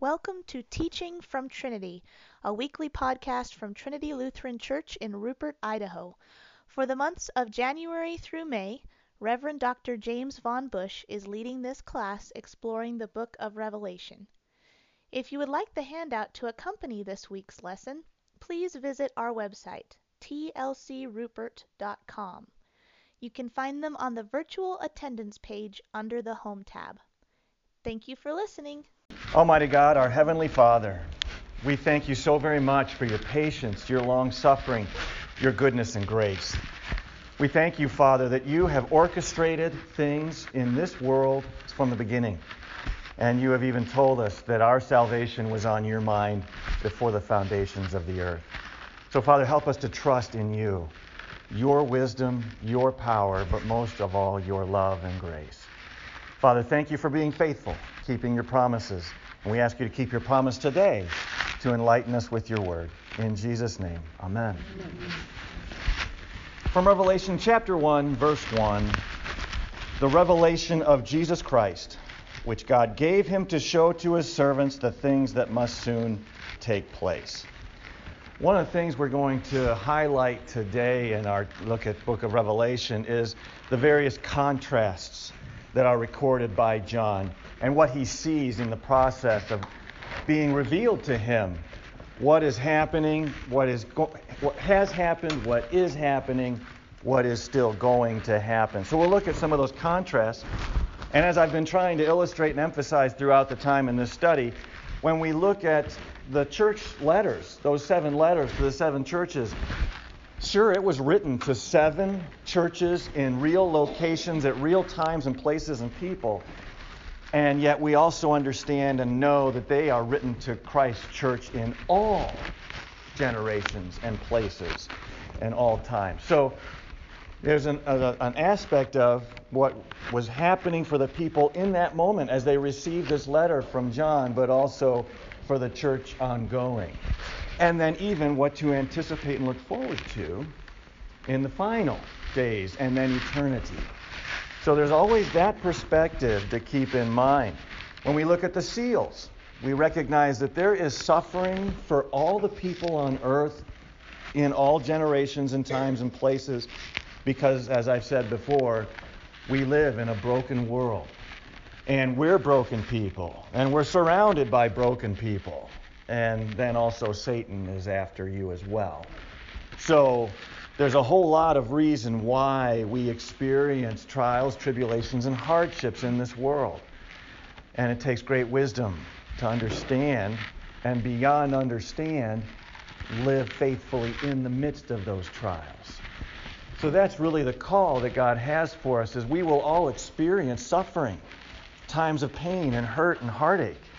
Welcome to Teaching from Trinity, a weekly podcast from Trinity Lutheran Church in Rupert, Idaho. For the months of January through May, Reverend Dr. James Von Bush is leading this class exploring the book of Revelation. If you would like the handout to accompany this week's lesson, please visit our website, tlcrupert.com. You can find them on the virtual attendance page under the Home tab. Thank you for listening. Almighty God, our Heavenly Father, we thank you so very much for your patience, your long suffering, your goodness and grace. We thank you, Father, that you have orchestrated things in this world from the beginning. And you have even told us that our salvation was on your mind before the foundations of the earth. So, Father, help us to trust in you, your wisdom, your power, but most of all, your love and grace. Father, thank you for being faithful, keeping your promises. And we ask you to keep your promise today to enlighten us with your word. In Jesus' name, amen. amen. From Revelation chapter 1, verse 1, the revelation of Jesus Christ, which God gave him to show to his servants the things that must soon take place. One of the things we're going to highlight today in our look at book of Revelation is the various contrasts that are recorded by John and what he sees in the process of being revealed to him. What is happening, what, is go- what has happened, what is happening, what is still going to happen. So we'll look at some of those contrasts. And as I've been trying to illustrate and emphasize throughout the time in this study, when we look at the church letters, those seven letters to the seven churches, Sure, it was written to seven churches in real locations at real times and places and people. And yet we also understand and know that they are written to Christ's church in all generations and places and all times. So there's an, a, an aspect of what was happening for the people in that moment as they received this letter from John, but also for the church ongoing and then even what to anticipate and look forward to in the final days and then eternity. So there's always that perspective to keep in mind. When we look at the seals, we recognize that there is suffering for all the people on earth in all generations and times and places because, as I've said before, we live in a broken world. And we're broken people, and we're surrounded by broken people and then also Satan is after you as well. So there's a whole lot of reason why we experience trials, tribulations, and hardships in this world. And it takes great wisdom to understand and beyond understand, live faithfully in the midst of those trials. So that's really the call that God has for us is we will all experience suffering, times of pain and hurt and heartache.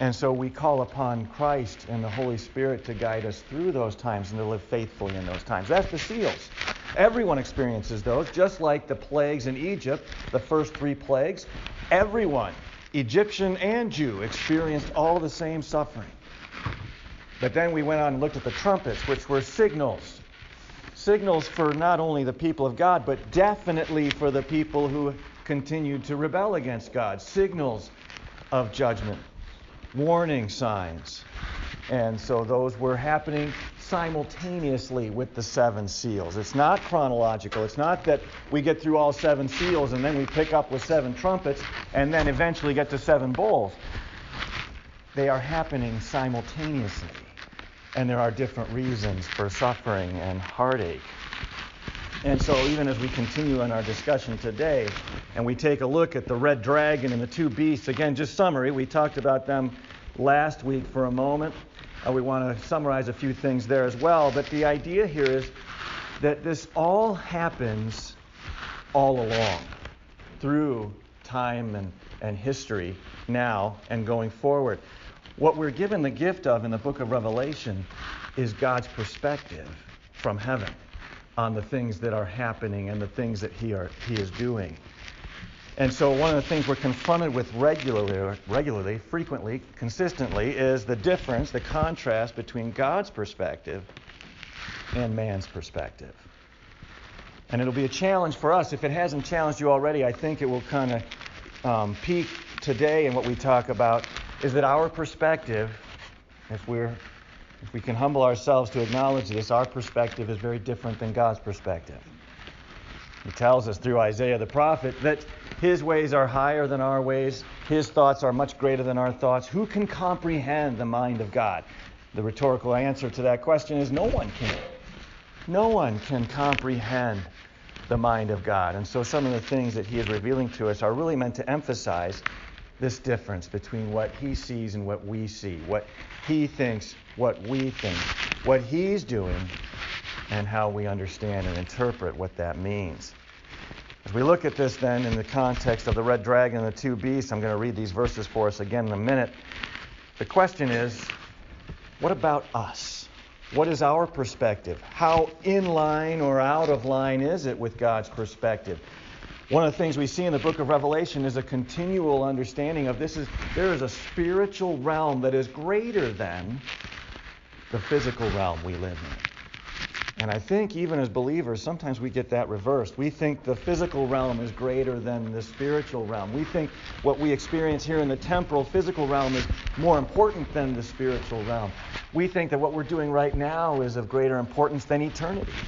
And so we call upon Christ and the Holy Spirit to guide us through those times and to live faithfully in those times. That's the seals. Everyone experiences those, just like the plagues in Egypt, the first three plagues. Everyone, Egyptian and Jew, experienced all the same suffering. But then we went on and looked at the trumpets, which were signals. Signals for not only the people of God, but definitely for the people who continued to rebel against God. Signals of judgment warning signs. And so those were happening simultaneously with the seven seals. It's not chronological. It's not that we get through all seven seals and then we pick up with seven trumpets and then eventually get to seven bowls. They are happening simultaneously. And there are different reasons for suffering and heartache. And so, even as we continue in our discussion today, and we take a look at the red dragon and the two beasts, again, just summary, we talked about them last week for a moment. Uh, we want to summarize a few things there as well. But the idea here is that this all happens all along through time and, and history now and going forward. What we're given the gift of in the book of Revelation is God's perspective from heaven on the things that are happening and the things that he, are, he is doing. And so, one of the things we're confronted with regularly, regularly, frequently, consistently, is the difference, the contrast between God's perspective and man's perspective. And it'll be a challenge for us. If it hasn't challenged you already, I think it will kind of um, peak today in what we talk about is that our perspective, if we're if we can humble ourselves to acknowledge this, our perspective is very different than God's perspective. He tells us through Isaiah the prophet that his ways are higher than our ways, his thoughts are much greater than our thoughts. Who can comprehend the mind of God? The rhetorical answer to that question is no one can. No one can comprehend the mind of God. And so some of the things that he is revealing to us are really meant to emphasize this difference between what he sees and what we see, what he thinks, what we think, what he's doing, and how we understand and interpret what that means. As we look at this then in the context of the red dragon and the two beasts, I'm going to read these verses for us again in a minute. The question is what about us? What is our perspective? How in line or out of line is it with God's perspective? One of the things we see in the book of Revelation is a continual understanding of this is there is a spiritual realm that is greater than the physical realm we live in. And I think even as believers, sometimes we get that reversed. We think the physical realm is greater than the spiritual realm. We think what we experience here in the temporal physical realm is more important than the spiritual realm. We think that what we're doing right now is of greater importance than eternity.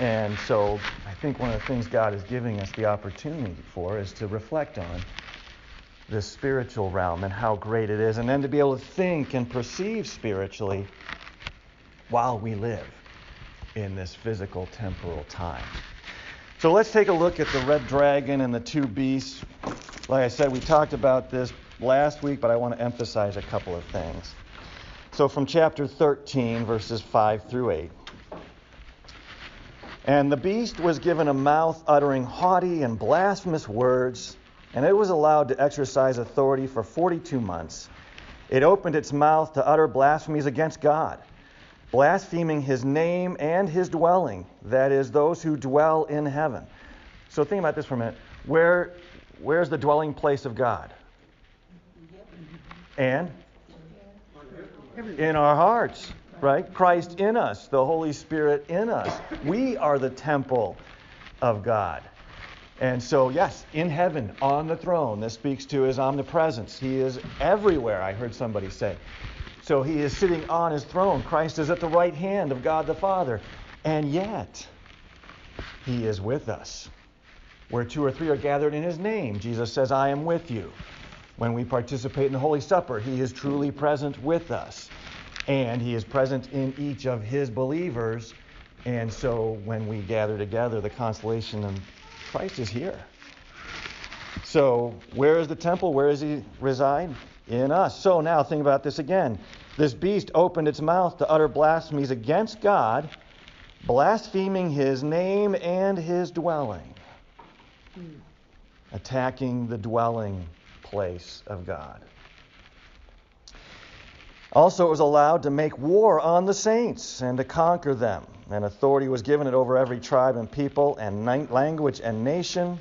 And so I think one of the things God is giving us the opportunity for is to reflect on this spiritual realm and how great it is, and then to be able to think and perceive spiritually while we live in this physical temporal time. So let's take a look at the red dragon and the two beasts. Like I said, we talked about this last week, but I want to emphasize a couple of things. So from chapter 13, verses 5 through 8. And the beast was given a mouth uttering haughty and blasphemous words, and it was allowed to exercise authority for 42 months. It opened its mouth to utter blasphemies against God, blaspheming his name and his dwelling, that is, those who dwell in heaven. So think about this for a minute. Where, where's the dwelling place of God? And? In our hearts right? Christ in us, the Holy Spirit in us. We are the temple of God. And so, yes, in heaven, on the throne, this speaks to his omnipresence. He is everywhere, I heard somebody say. So he is sitting on his throne. Christ is at the right hand of God the Father. And yet, he is with us. Where two or three are gathered in his name, Jesus says, I am with you. When we participate in the Holy Supper, he is truly present with us and he is present in each of his believers. And so when we gather together, the consolation of Christ is here. So, where is the temple? Where does he reside? In us. So, now think about this again. This beast opened its mouth to utter blasphemies against God, blaspheming his name and his dwelling, attacking the dwelling place of God. Also, it was allowed to make war on the saints and to conquer them. And authority was given it over every tribe and people and language and nation.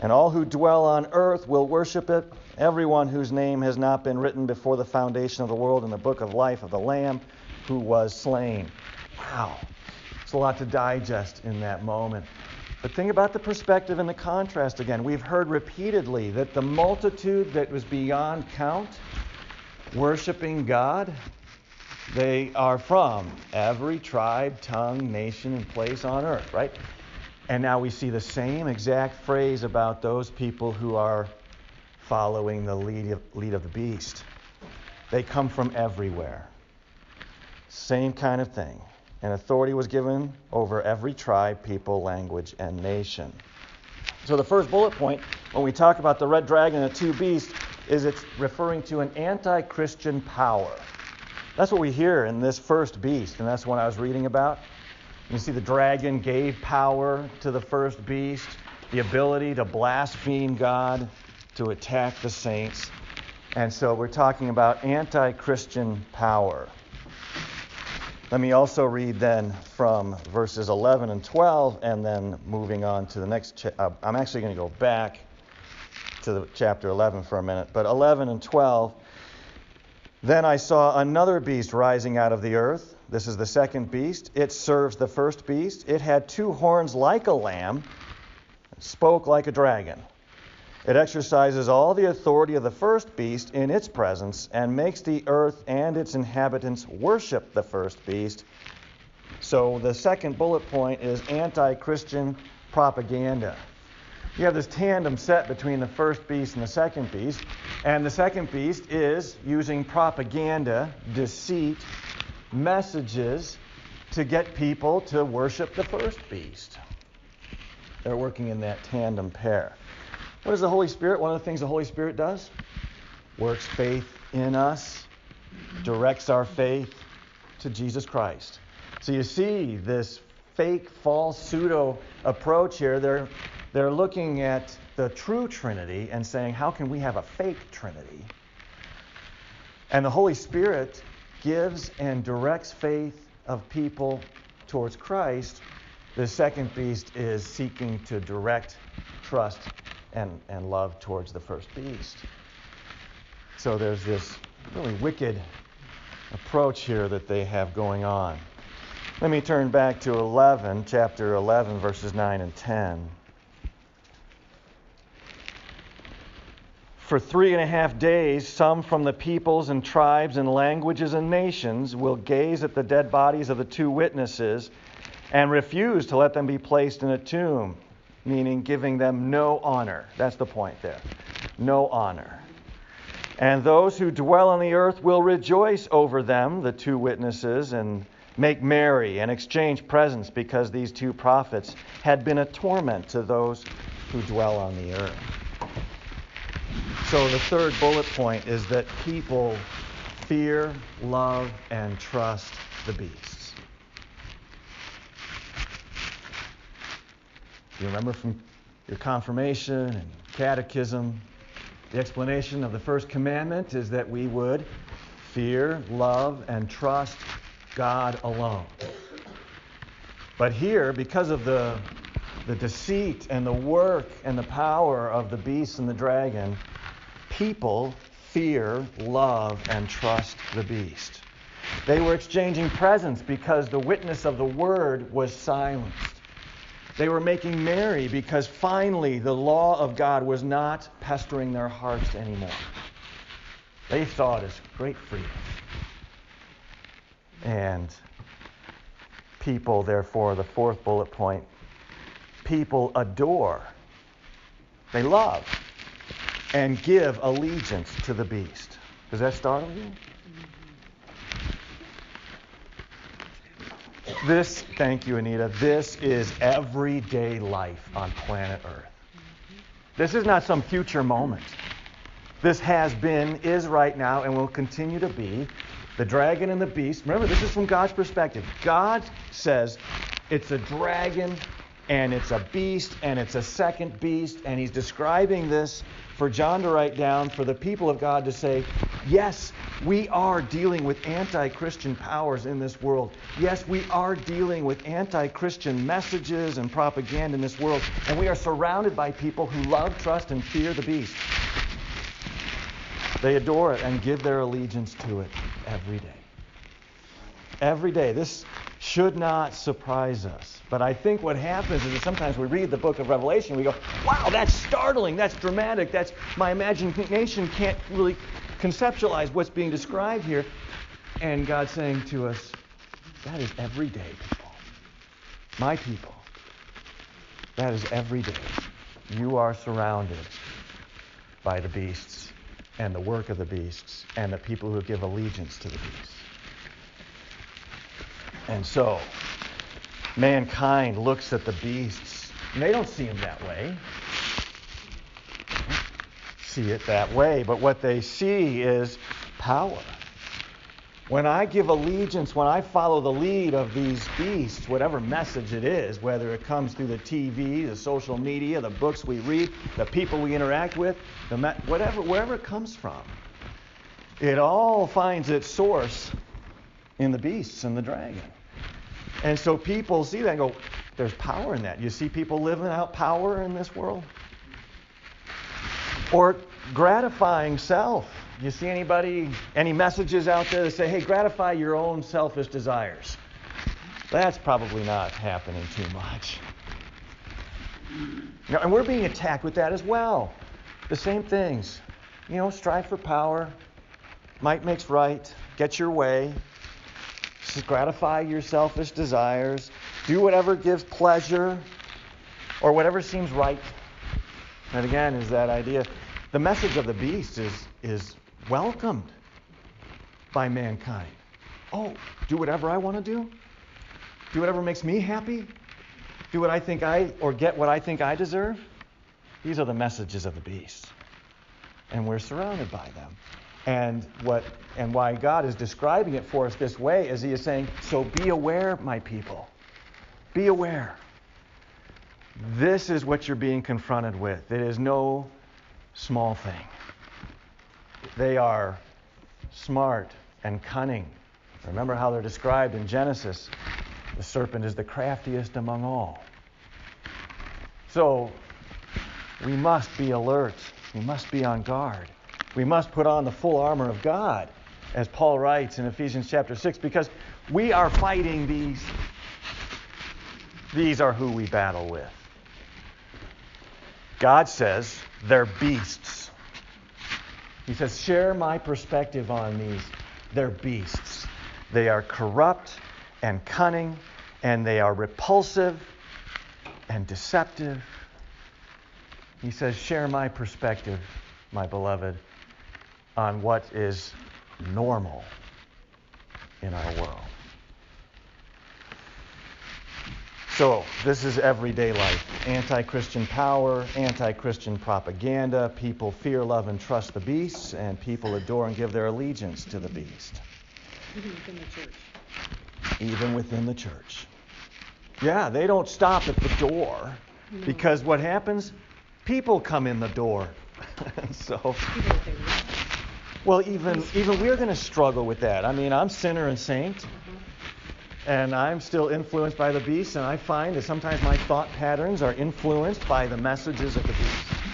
And all who dwell on earth will worship it. Everyone whose name has not been written before the foundation of the world in the book of life of the Lamb who was slain. Wow. It's a lot to digest in that moment. But think about the perspective and the contrast again. We've heard repeatedly that the multitude that was beyond count worshiping God, they are from every tribe, tongue, nation, and place on earth, right? And now we see the same exact phrase about those people who are following the lead of, lead of the beast. They come from everywhere. Same kind of thing. And authority was given over every tribe, people, language, and nation. So the first bullet point, when we talk about the red dragon and the two beasts, is it's referring to an anti Christian power. That's what we hear in this first beast, and that's what I was reading about. You see, the dragon gave power to the first beast, the ability to blaspheme God, to attack the saints. And so we're talking about anti Christian power. Let me also read then from verses 11 and 12, and then moving on to the next. Cha- uh, I'm actually going to go back to the chapter 11 for a minute, but 11 and 12. Then I saw another beast rising out of the earth. This is the second beast. It serves the first beast. It had two horns like a lamb, spoke like a dragon. It exercises all the authority of the first beast in its presence and makes the earth and its inhabitants worship the first beast. So the second bullet point is anti Christian propaganda. You have this tandem set between the first beast and the second beast, and the second beast is using propaganda, deceit, messages to get people to worship the first beast. They're working in that tandem pair. What is the Holy Spirit? One of the things the Holy Spirit does works faith in us, directs our faith to Jesus Christ. So you see this fake, false, pseudo approach here. They're, they're looking at the true Trinity and saying, how can we have a fake Trinity? And the Holy Spirit gives and directs faith of people towards Christ. The second beast is seeking to direct trust and, and love towards the first beast. So there's this really wicked approach here that they have going on. Let me turn back to 11, chapter 11, verses 9 and 10. For three and a half days, some from the peoples and tribes and languages and nations will gaze at the dead bodies of the two witnesses and refuse to let them be placed in a tomb meaning giving them no honor. That's the point there. No honor. And those who dwell on the earth will rejoice over them, the two witnesses, and make merry and exchange presents because these two prophets had been a torment to those who dwell on the earth. So the third bullet point is that people fear, love, and trust the beasts. You remember from your confirmation and catechism, the explanation of the first commandment is that we would fear, love, and trust God alone. But here, because of the, the deceit and the work and the power of the beast and the dragon, people fear, love, and trust the beast. They were exchanging presents because the witness of the word was silenced. They were making merry because finally the law of God was not pestering their hearts anymore. They saw it as great freedom. And people, therefore, the fourth bullet point, people adore, they love, and give allegiance to the beast. Does that startle you? This, thank you, Anita, this is everyday life on planet Earth. This is not some future moment. This has been, is right now, and will continue to be the dragon and the beast. Remember, this is from God's perspective. God says it's a dragon and it's a beast and it's a second beast, and he's describing this for John to write down, for the people of God to say, yes, we are dealing with anti Christian powers in this world. Yes, we are dealing with anti Christian messages and propaganda in this world. And we are surrounded by people who love, trust, and fear the beast. They adore it and give their allegiance to it every day. Every day. This should not surprise us. But I think what happens is that sometimes we read the book of Revelation, we go, wow, that's startling, that's dramatic, that's my imagination can't really conceptualize what's being described here. And God's saying to us, that is everyday people. My people. That is every day. You are surrounded by the beasts and the work of the beasts and the people who give allegiance to the beasts. And so, mankind looks at the beasts, and they don't see them that way see it that way, but what they see is power. When I give allegiance, when I follow the lead of these beasts, whatever message it is, whether it comes through the TV, the social media, the books we read, the people we interact with, the me- whatever, wherever it comes from, it all finds its source in the beasts and the dragon. And so people see that and go, there's power in that. You see people living out power in this world? Or gratifying self. You see anybody, any messages out there that say, hey, gratify your own selfish desires? That's probably not happening too much. and we're being attacked with that as well. the same things. You know, strive for power, might makes right, get your way, gratify your selfish desires, do whatever gives pleasure or whatever seems right. And again, is that idea. The message of the beast is, is welcomed by mankind. Oh, do whatever I want to do? Do whatever makes me happy? Do what I think I, or get what I think I deserve? These are the messages of the beast. And we're surrounded by them. And what and why God is describing it for us this way is he is saying, so be aware, my people. Be aware. This is what you're being confronted with. It is no small thing. They are smart and cunning. Remember how they're described in Genesis. The serpent is the craftiest among all. So we must be alert. We must be on guard. We must put on the full armor of God, as Paul writes in Ephesians chapter 6, because we are fighting these. These are who we battle with. God says they're beasts. He says, share my perspective on these. They're beasts. They are corrupt and cunning, and they are repulsive and deceptive. He says, share my perspective, my beloved, on what is normal in our world. So, this is everyday life. Anti Christian power, anti Christian propaganda. People fear, love, and trust the beast, and people adore and give their allegiance to the beast. Even within the church. Even within the church. Yeah, they don't stop at the door No. because what happens? People come in the door. so, Even if they realize. Well, even even we're going to struggle with that. I mean, I'm sinner and saint, and I'm still influenced by the beast, and I find that sometimes my thought patterns are influenced by the messages of the beast.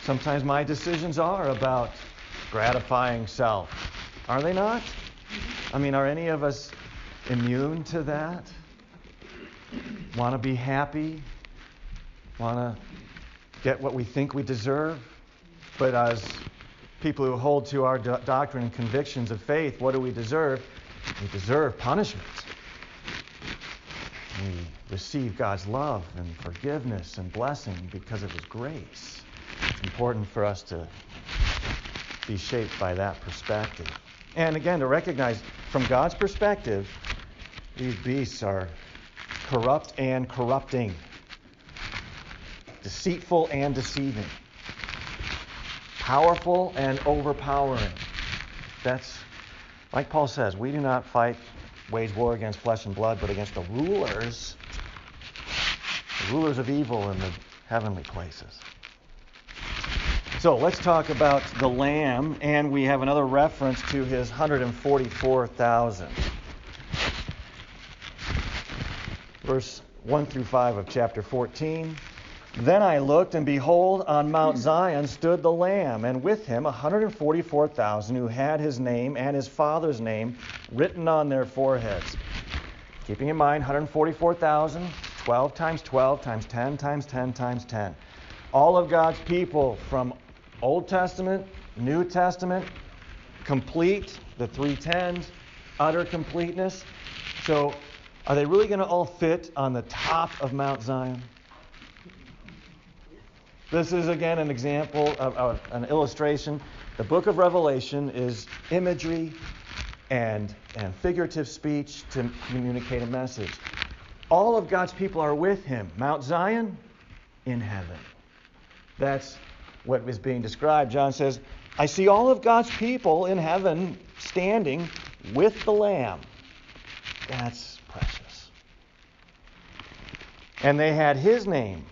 Sometimes my decisions are about gratifying self. Are they not? I mean, are any of us immune to that? Want to be happy? Want to get what we think we deserve? But as people who hold to our do- doctrine and convictions of faith, what do we deserve? We deserve punishment. We receive God's love and forgiveness and blessing because of His grace. It's important for us to be shaped by that perspective. And again, to recognize from God's perspective, these beasts are corrupt and corrupting, deceitful and deceiving, powerful and overpowering. That's like Paul says, we do not fight, wage war against flesh and blood, but against the rulers, the rulers of evil in the heavenly places. So let's talk about the Lamb, and we have another reference to his 144,000. Verse 1 through 5 of chapter 14. Then I looked, and behold, on Mount Zion stood the Lamb, and with him 144,000 who had his name and his father's name written on their foreheads. Keeping in mind, 144,000, 12 times 12 times 10 times 10 times 10. All of God's people from Old Testament, New Testament, complete, the three tens, utter completeness. So, are they really going to all fit on the top of Mount Zion? This is again an example of, of an illustration. The book of Revelation is imagery and, and figurative speech to communicate a message. All of God's people are with him. Mount Zion, in heaven. That's what is being described. John says, I see all of God's people in heaven standing with the Lamb. That's precious. And they had his name,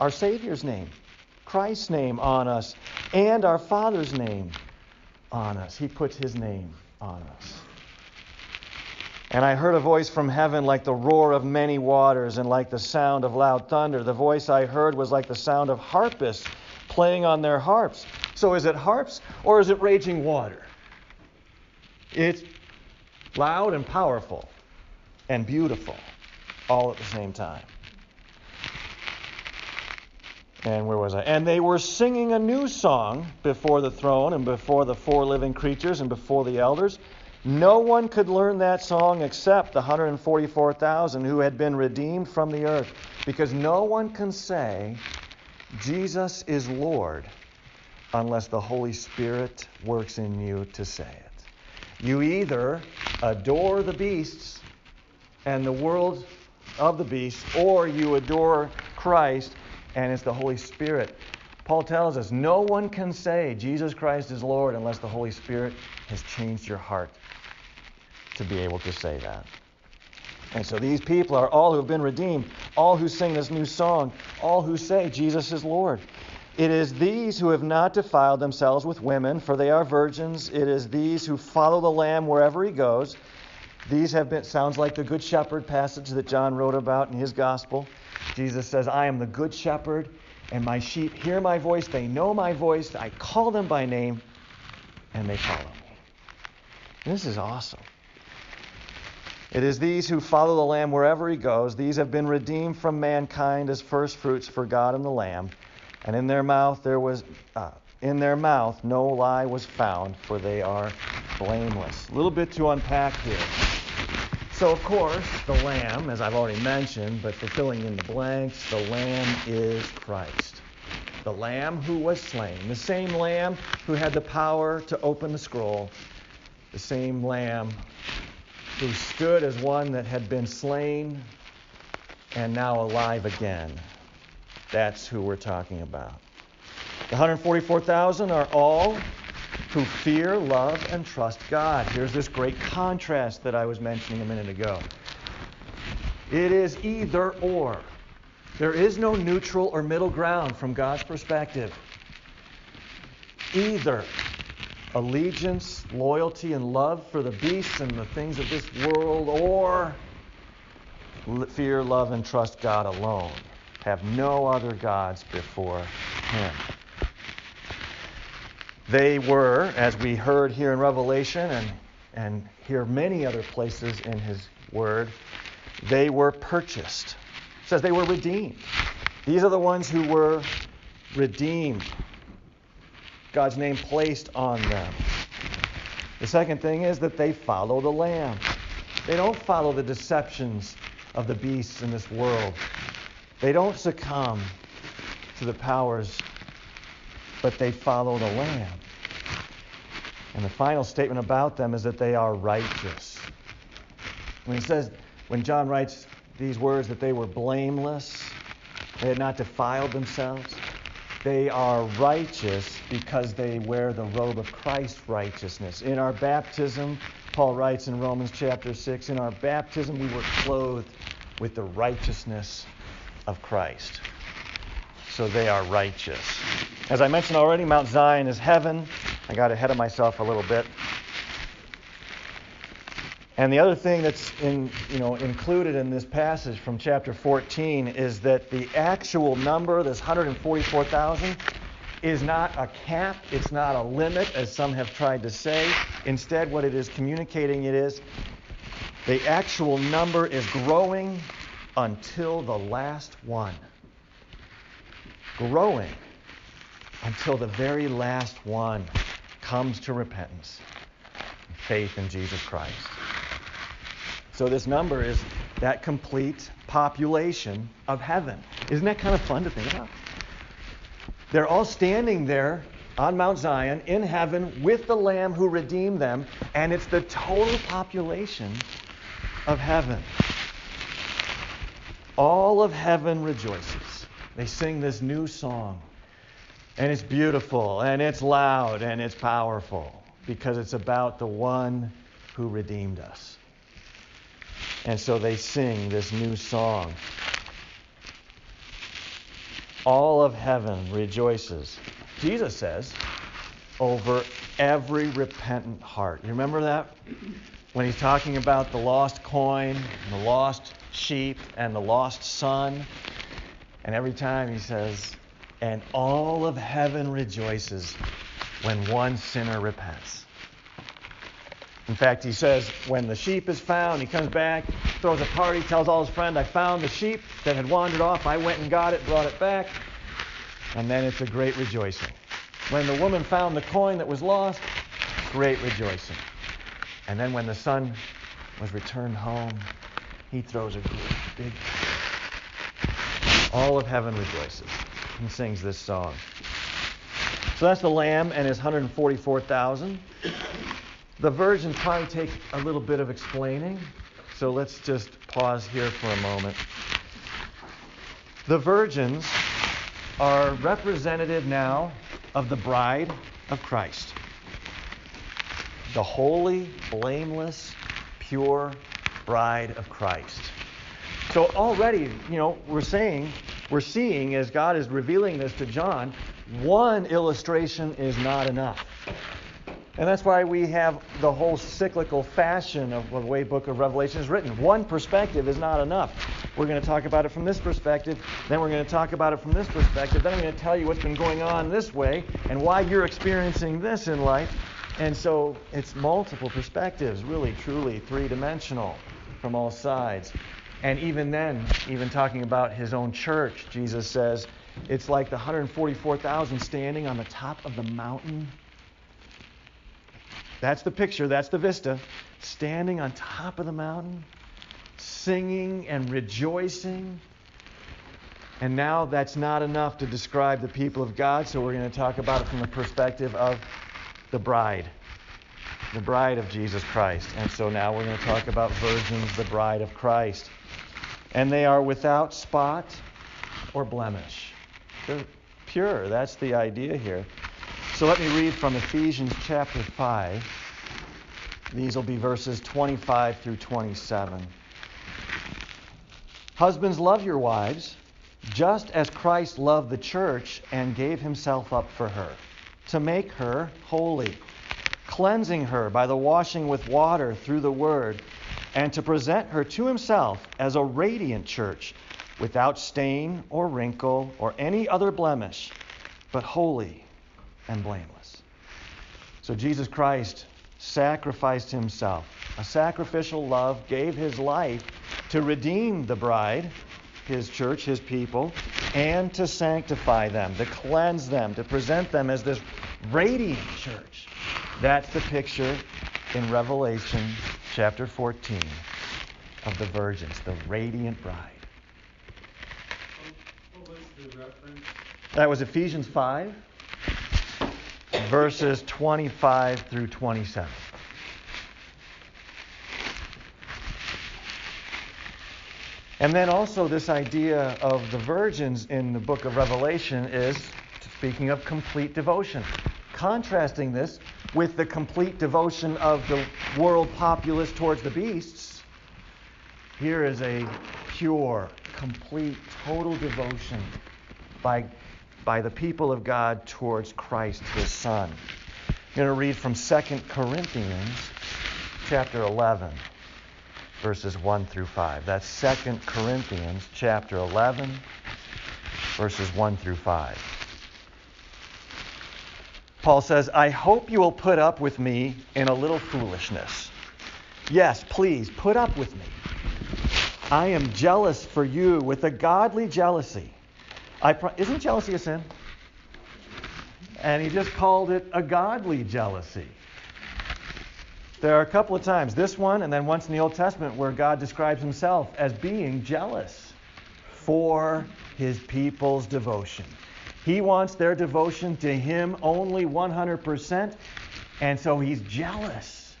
our Savior's name, Christ's name on us, and our Father's name on us. He puts his name on us. And I heard a voice from heaven like the roar of many waters and like the sound of loud thunder. The voice I heard was like the sound of harpists playing on their harps. So is it harps or is it raging water? It's loud and powerful and beautiful all at the same time. And where was I? And they were singing a new song before the throne and before the four living creatures and before the elders. No one could learn that song except the 144,000 who had been redeemed from the earth. Because no one can say, Jesus is Lord, unless the Holy Spirit works in you to say it. You either adore the beasts and the world of the beasts, or you adore Christ and it's the Holy Spirit. Paul tells us no one can say Jesus Christ is Lord unless the Holy Spirit has changed your heart to be able to say that. And so these people are all who have been redeemed, all who sing this new song, all who say Jesus is Lord. It is these who have not defiled themselves with women, for they are virgins. It is these who follow the Lamb wherever he goes. These have been, sounds like the Good Shepherd passage that John wrote about in his gospel. Jesus says, I am the Good Shepherd, and my sheep hear my voice. They know my voice. I call them by name, and they follow me. This is awesome. It is these who follow the Lamb wherever he goes. These have been redeemed from mankind as firstfruits for God and the Lamb. And in their mouth there was, uh, in their mouth no lie was found, for they are blameless. A little bit to unpack here. So, of course, the Lamb, as I've already mentioned, but fulfilling in the blanks, the Lamb is Christ. The Lamb who was slain. The same Lamb who had the power to open the scroll. The same Lamb who stood as one that had been slain and now alive again. That's who we're talking about. The 144,000 are all who fear, love, and trust God. Here's this great contrast that I was mentioning a minute ago. It is either or. There is no neutral or middle ground from God's perspective. Either allegiance, loyalty, and love for the beasts and the things of this world, or fear, love, and trust God alone. Have no other gods before Him. They were, as we heard here in Revelation and, and hear many other places in His Word, they were purchased. It says they were redeemed. These are the ones who were redeemed God's name placed on them. The second thing is that they follow the Lamb. They don't follow the deceptions of the beasts in this world. They don't succumb to the powers, but they follow the Lamb. And the final statement about them is that they are righteous. When he says, when John writes these words, that they were blameless, they had not defiled themselves, they are righteous because they wear the robe of Christ's righteousness. In our baptism, Paul writes in Romans chapter 6, in our baptism we were clothed with the righteousness of Christ. So they are righteous. As I mentioned already, Mount Zion is heaven. I got ahead of myself a little bit. And the other thing that's in, you know, included in this passage from chapter 14 is that the actual number, this 144,000, is not a cap, it's not a limit, as some have tried to say. Instead, what it is communicating it is the actual number is growing until the last one. Growing until the very last one comes to repentance, faith in Jesus Christ. So this number is that complete population of heaven. Isn't that kind of fun to think about? They're all standing there on Mount Zion in heaven with the Lamb who redeemed them, and it's the total population of heaven. All of heaven rejoices. They sing this new song, and it's beautiful, and it's loud, and it's powerful because it's about the one who redeemed us. And so they sing this new song. All of heaven rejoices, Jesus says, over every repentant heart. You remember that? When he's talking about the lost coin, the lost sheep, and the lost son. And every time he says, and all of heaven rejoices when one sinner repents. In fact, he says, when the sheep is found, he comes back, throws a party, tells all his friends, I found the sheep that had wandered off. I went and got it, brought it back. And then it's a great rejoicing. When the woman found the coin that was lost, great rejoicing. And then when the son was returned home, he throws a big. All of heaven rejoices and sings this song. So that's the Lamb and his 144,000. The virgins probably take a little bit of explaining, so let's just pause here for a moment. The virgins are representative now of the bride of Christ. The holy, blameless, pure bride of Christ. So already, you know, we're saying, we're seeing as God is revealing this to John, one illustration is not enough. And that's why we have the whole cyclical fashion of the way Book of Revelation is written. One perspective is not enough. We're going to talk about it from this perspective, then we're going to talk about it from this perspective, then I'm going to tell you what's been going on this way and why you're experiencing this in life. And so it's multiple perspectives, really, truly three dimensional from all sides. And even then, even talking about his own church, Jesus says it's like the 144,000 standing on the top of the mountain. That's the picture, that's the vista. Standing on top of the mountain, singing and rejoicing. And now that's not enough to describe the people of God, so we're going to talk about it from the perspective of the bride, the bride of Jesus Christ. And so now we're going to talk about virgins, the bride of Christ. And they are without spot or blemish. They're pure. That's the idea here. So let me read from Ephesians chapter 5. These will be verses 25 through 27. Husbands, love your wives, just as Christ loved the church and gave himself up for her, to make her holy, cleansing her by the washing with water through the word, and to present her to himself as a radiant church, without stain or wrinkle or any other blemish, but holy and blameless. So Jesus Christ sacrificed himself. A sacrificial love gave his life to redeem the bride, his church, his people, and to sanctify them, to cleanse them, to present them as this radiant church. That's the picture in Revelation chapter 14 of the virgins, the radiant bride. That was Ephesians 5, verses 25 through 27. And then also, this idea of the virgins in the book of Revelation is speaking of complete devotion. Contrasting this with the complete devotion of the world populace towards the beasts, here is a pure, complete, total devotion by, by the people of God towards Christ, his Son. I'm going to read from 2 Corinthians chapter 11 verses 1 through 5. That's 2 Corinthians chapter 11, verses 1 through 5. Paul says, I hope you will put up with me in a little foolishness. Yes, please, put up with me. I am jealous for you with a godly jealousy. Pro- Isn't jealousy a sin? And he just called it a godly jealousy. There are a couple of times, this one and then once in the Old Testament, where God describes himself as being jealous for his people's devotion. He wants their devotion to him only 100%, and so he's jealous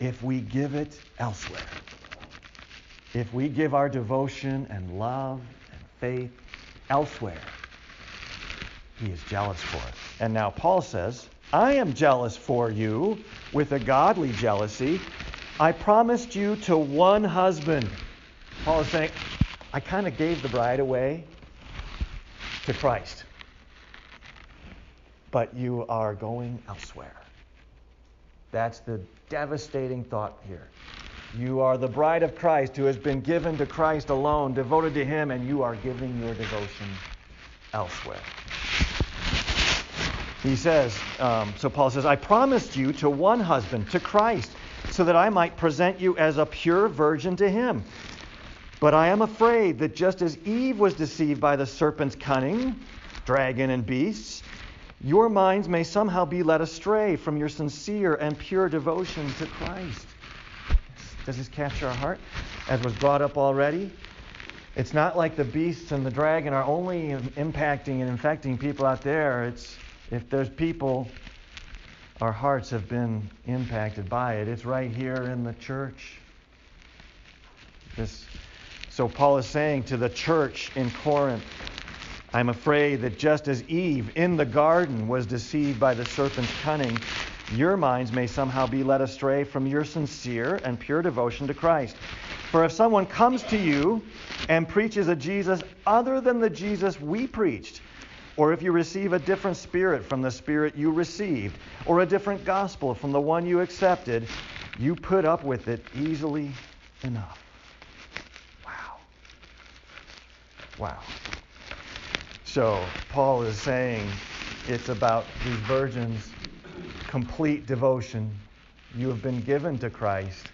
if we give it elsewhere. If we give our devotion and love and faith elsewhere, he is jealous for it. And now Paul says, I am jealous for you with a godly jealousy. I promised you to one husband. Paul is saying, I kind of gave the bride away to Christ. But you are going elsewhere. That's the devastating thought here. You are the bride of Christ who has been given to Christ alone, devoted to Him, and you are giving your devotion elsewhere. He says, um, so Paul says, I promised you to one husband, to Christ, so that I might present you as a pure virgin to him. But I am afraid that just as Eve was deceived by the serpent's cunning, dragon, and beasts, your minds may somehow be led astray from your sincere and pure devotion to Christ. Does this capture our heart? As was brought up already, it's not like the beasts and the dragon are only impacting and infecting people out there. It's if there's people, our hearts have been impacted by it. It's right here in the church. This, so Paul is saying to the church in Corinth, I'm afraid that just as Eve in the garden was deceived by the serpent's cunning, your minds may somehow be led astray from your sincere and pure devotion to Christ. For if someone comes to you and preaches a Jesus other than the Jesus we preached, or if you receive a different spirit from the spirit you received, or a different gospel from the one you accepted, you put up with it easily enough. Wow. Wow. So, Paul is saying it's about these virgins' complete devotion. You have been given to Christ.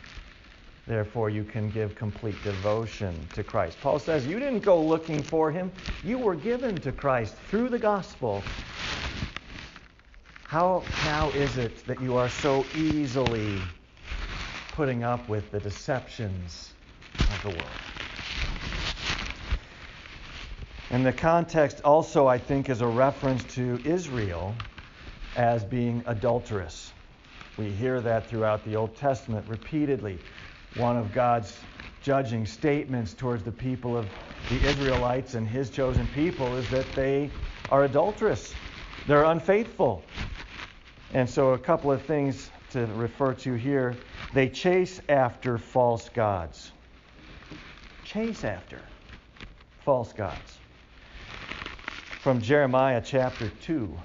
Therefore, you can give complete devotion to Christ. Paul says, You didn't go looking for him, you were given to Christ through the gospel. How now is it that you are so easily putting up with the deceptions of the world? And the context also, I think, is a reference to Israel as being adulterous. We hear that throughout the Old Testament repeatedly one of God's judging statements towards the people of the Israelites and his chosen people is that they are adulterous. They're unfaithful. And so, a couple of things to refer to here. They chase after false gods. Chase after false gods. From Jeremiah chapter 2,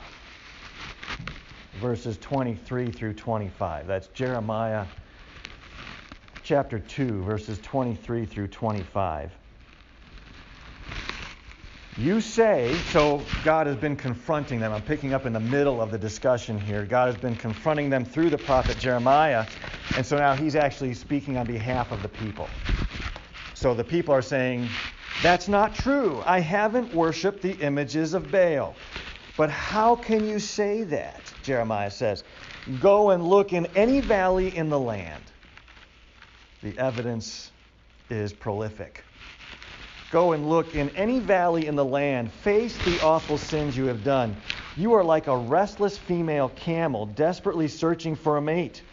verses 23 through 25. That's Jeremiah chapter 2, verses 23 through 25. You say, so God has been confronting them. I'm picking up in the middle of the discussion here. God has been confronting them through the prophet Jeremiah, and so now he's actually speaking on behalf of the people. So the people are saying, That's not true. I haven't worshiped the images of Baal. But how can you say that? Jeremiah says, Go and look in any valley in the land the evidence is prolific. Go and look in any valley in the land. Face the awful sins you have done. You are like a restless female camel desperately searching for a mate.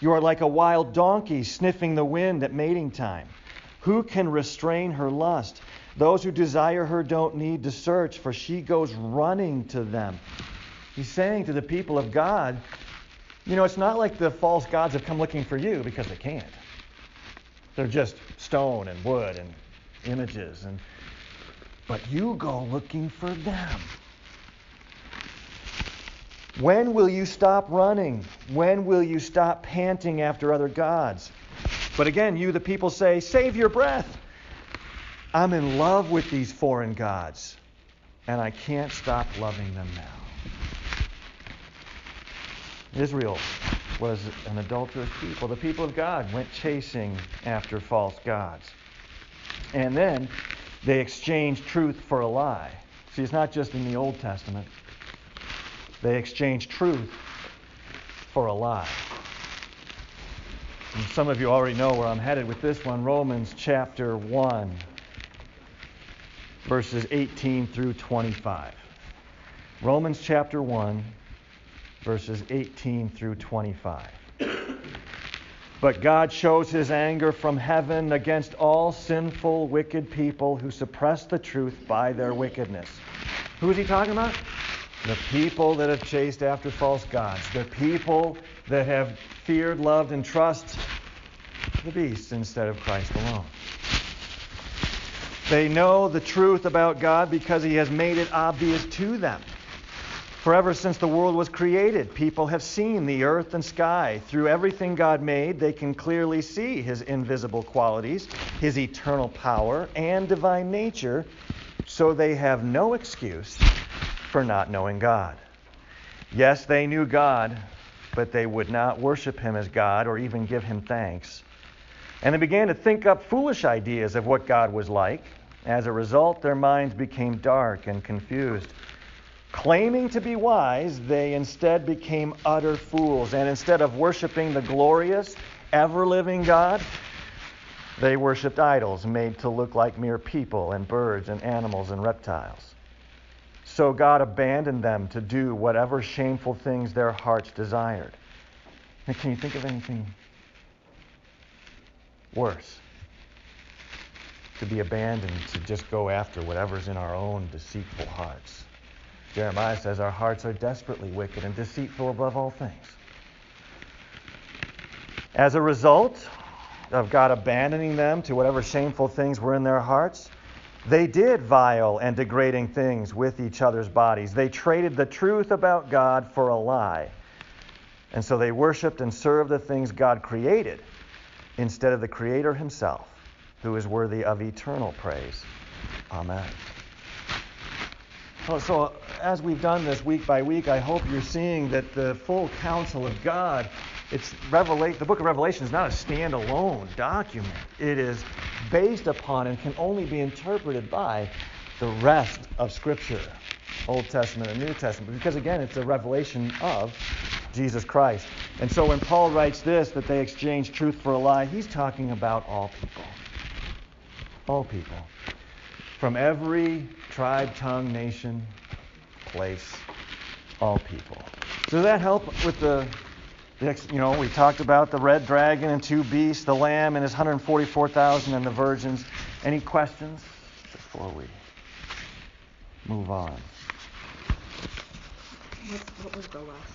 You are like a wild donkey sniffing the wind at mating time. Who can restrain her lust? Those who desire her don't need to search, for she goes running to them. He's saying to the people of God, you know, it's not like the false gods have come looking for you because they can't. They're just stone and wood and images and but you go looking for them. When will you stop running? When will you stop panting after other gods? But again, you, the people, say, Save your breath. I'm in love with these foreign gods, and I can't stop loving them now. Israel was an adulterous people. The people of God went chasing after false gods. And then they exchanged truth for a lie. See, it's not just in the Old Testament. They exchanged truth for a lie. And some of you already know where I'm headed with this one Romans chapter 1, verses 18 through 25. Romans chapter 1, verses 18 through 25. But God shows his anger from heaven against all sinful, wicked people who suppress the truth by their wickedness. Who is he talking about? The people that have chased after false gods. The people that have feared, loved, and trust the beast instead of Christ alone. They know the truth about God because he has made it obvious to them. Forever since the world was created, people have seen the earth and sky. Through everything God made, they can clearly see His invisible qualities, His eternal power, and divine nature, so they have no excuse for not knowing God. Yes, they knew God, but they would not worship Him as God or even give Him thanks. And they began to think up foolish ideas of what God was like. As a result, their minds became dark and confused. Claiming to be wise, they instead became utter fools. And instead of worshiping the glorious, ever living God, they worshiped idols made to look like mere people and birds and animals and reptiles. So God abandoned them to do whatever shameful things their hearts desired. Now, can you think of anything worse? To be abandoned to just go after whatever's in our own deceitful hearts. Jeremiah says our hearts are desperately wicked and deceitful above all things. As a result of God abandoning them to whatever shameful things were in their hearts, they did vile and degrading things with each other's bodies. They traded the truth about God for a lie. And so they worshiped and served the things God created instead of the Creator Himself, who is worthy of eternal praise. Amen. Oh, so, as we've done this week by week, I hope you're seeing that the full counsel of God, it's revelate, the book of Revelation is not a standalone document. It is based upon and can only be interpreted by the rest of Scripture, Old Testament and New Testament, because again, it's a revelation of Jesus Christ. And so when Paul writes this, that they exchange truth for a lie, he's talking about all people. All people from every tribe, tongue, nation, place, all people. Does that help with the, you know, we talked about the red dragon and two beasts, the lamb and his 144,000 and the virgins. Any questions before we move on? What, what was the last?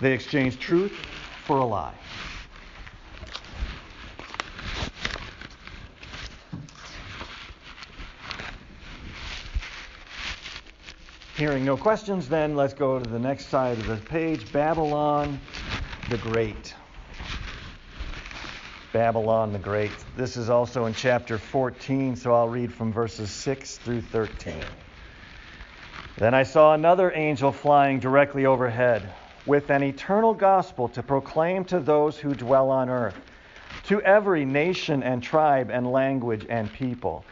They exchanged truth for a lie. Hearing no questions, then let's go to the next side of the page Babylon the Great. Babylon the Great. This is also in chapter 14, so I'll read from verses 6 through 13. Then I saw another angel flying directly overhead with an eternal gospel to proclaim to those who dwell on earth, to every nation and tribe and language and people.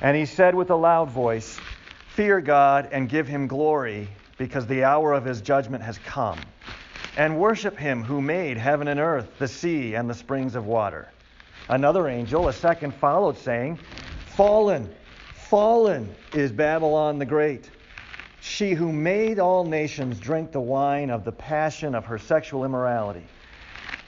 And he said with a loud voice, Fear God and give him glory, because the hour of his judgment has come. And worship him who made heaven and earth, the sea, and the springs of water. Another angel, a second, followed, saying, Fallen, fallen is Babylon the Great. She who made all nations drink the wine of the passion of her sexual immorality.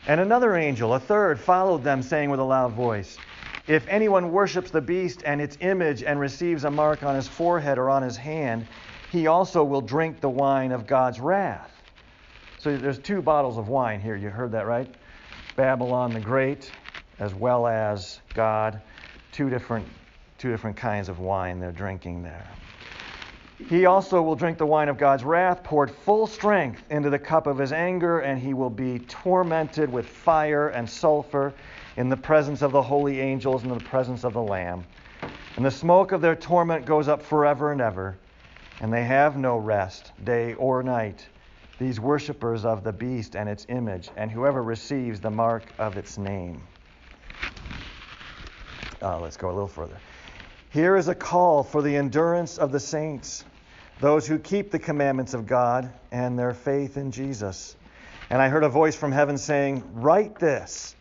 And another angel, a third, followed them, saying with a loud voice, If anyone worships the beast and its image and receives a mark on his forehead or on his hand, he also will drink the wine of God's wrath. So there's two bottles of wine here. You heard that right? Babylon the Great, as well as God. Two different, two different kinds of wine they're drinking there. He also will drink the wine of God's wrath, poured full strength into the cup of his anger, and he will be tormented with fire and sulfur in the presence of the holy angels and in the presence of the Lamb. And the smoke of their torment goes up forever and ever, and they have no rest, day or night, these worshippers of the beast and its image, and whoever receives the mark of its name. Uh, let's go a little further. Here is a call for the endurance of the saints, those who keep the commandments of God and their faith in Jesus. And I heard a voice from heaven saying, Write this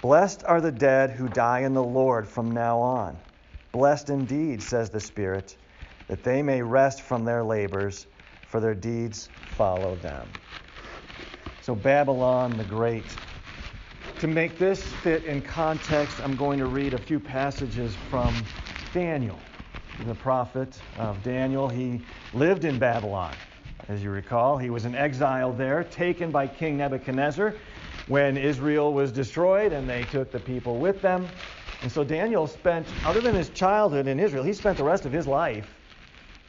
Blessed are the dead who die in the Lord from now on. Blessed indeed, says the Spirit, that they may rest from their labors, for their deeds follow them. So, Babylon the Great. To make this fit in context, I'm going to read a few passages from Daniel, the prophet of Daniel. He lived in Babylon, as you recall. He was in exile there, taken by King Nebuchadnezzar when Israel was destroyed, and they took the people with them. And so Daniel spent, other than his childhood in Israel, he spent the rest of his life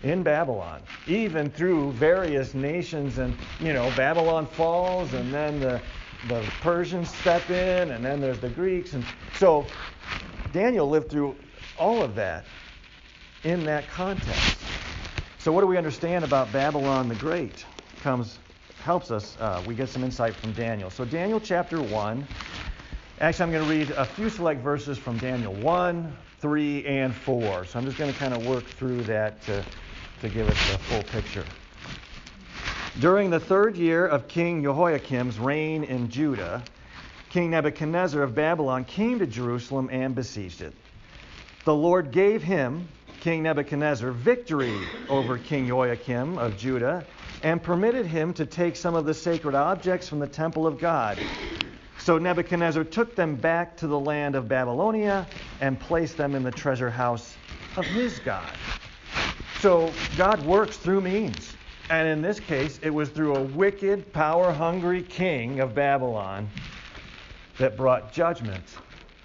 in Babylon, even through various nations. And, you know, Babylon falls, and then the, the Persians step in, and then there's the Greeks. And so Daniel lived through all of that in that context. So, what do we understand about Babylon the Great? Comes helps us. Uh, we get some insight from Daniel. So, Daniel chapter one. Actually, I'm going to read a few select verses from Daniel 1, 3, and 4. So I'm just going to kind of work through that to to give us the full picture. During the third year of King Jehoiakim's reign in Judah, King Nebuchadnezzar of Babylon came to Jerusalem and besieged it. The Lord gave him, King Nebuchadnezzar, victory over King Joachim of Judah and permitted him to take some of the sacred objects from the temple of God. So Nebuchadnezzar took them back to the land of Babylonia and placed them in the treasure house of his God. So God works through means. And in this case, it was through a wicked, power hungry king of Babylon that brought judgment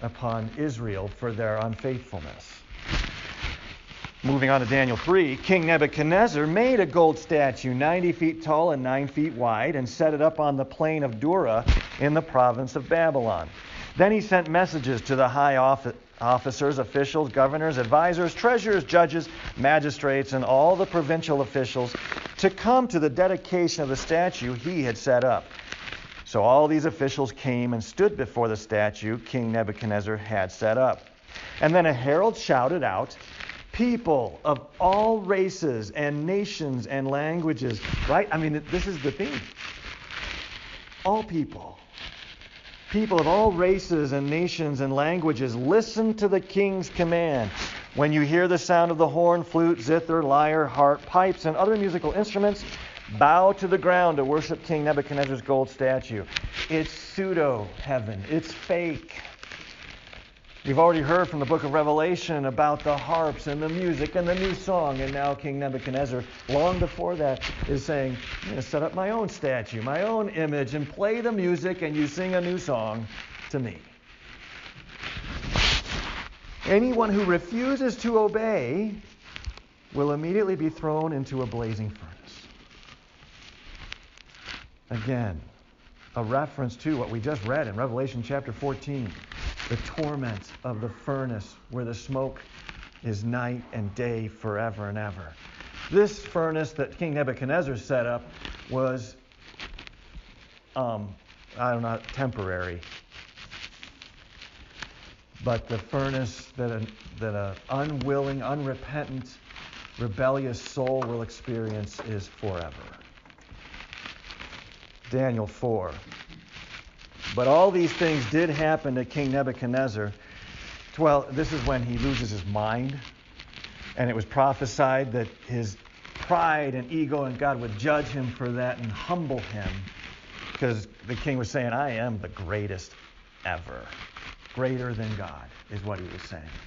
upon Israel for their unfaithfulness. Moving on to Daniel 3, King Nebuchadnezzar made a gold statue 90 feet tall and 9 feet wide and set it up on the plain of Dura in the province of Babylon. Then he sent messages to the high officers, officials, governors, advisors, treasurers, judges, magistrates, and all the provincial officials to come to the dedication of the statue he had set up. So all these officials came and stood before the statue King Nebuchadnezzar had set up. And then a herald shouted out, People of all races and nations and languages, right? I mean, this is the theme. All people. People of all races and nations and languages, listen to the king's command. When you hear the sound of the horn, flute, zither, lyre, harp, pipes, and other musical instruments, bow to the ground to worship King Nebuchadnezzar's gold statue. It's pseudo heaven, it's fake. We've already heard from the book of Revelation about the harps and the music and the new song, and now King Nebuchadnezzar, long before that, is saying, I'm going to set up my own statue, my own image, and play the music, and you sing a new song to me. Anyone who refuses to obey will immediately be thrown into a blazing furnace. Again, a reference to what we just read in Revelation chapter 14 the torment of the furnace where the smoke is night and day forever and ever. This furnace that King Nebuchadnezzar set up was, um, I don't know, temporary. But the furnace that an that a unwilling, unrepentant, rebellious soul will experience is forever. Daniel 4. But all these things did happen to King Nebuchadnezzar. Well, this is when he loses his mind. And it was prophesied that his pride and ego and God would judge him for that and humble him. Because the king was saying, I am the greatest ever. Greater than God, is what he was saying.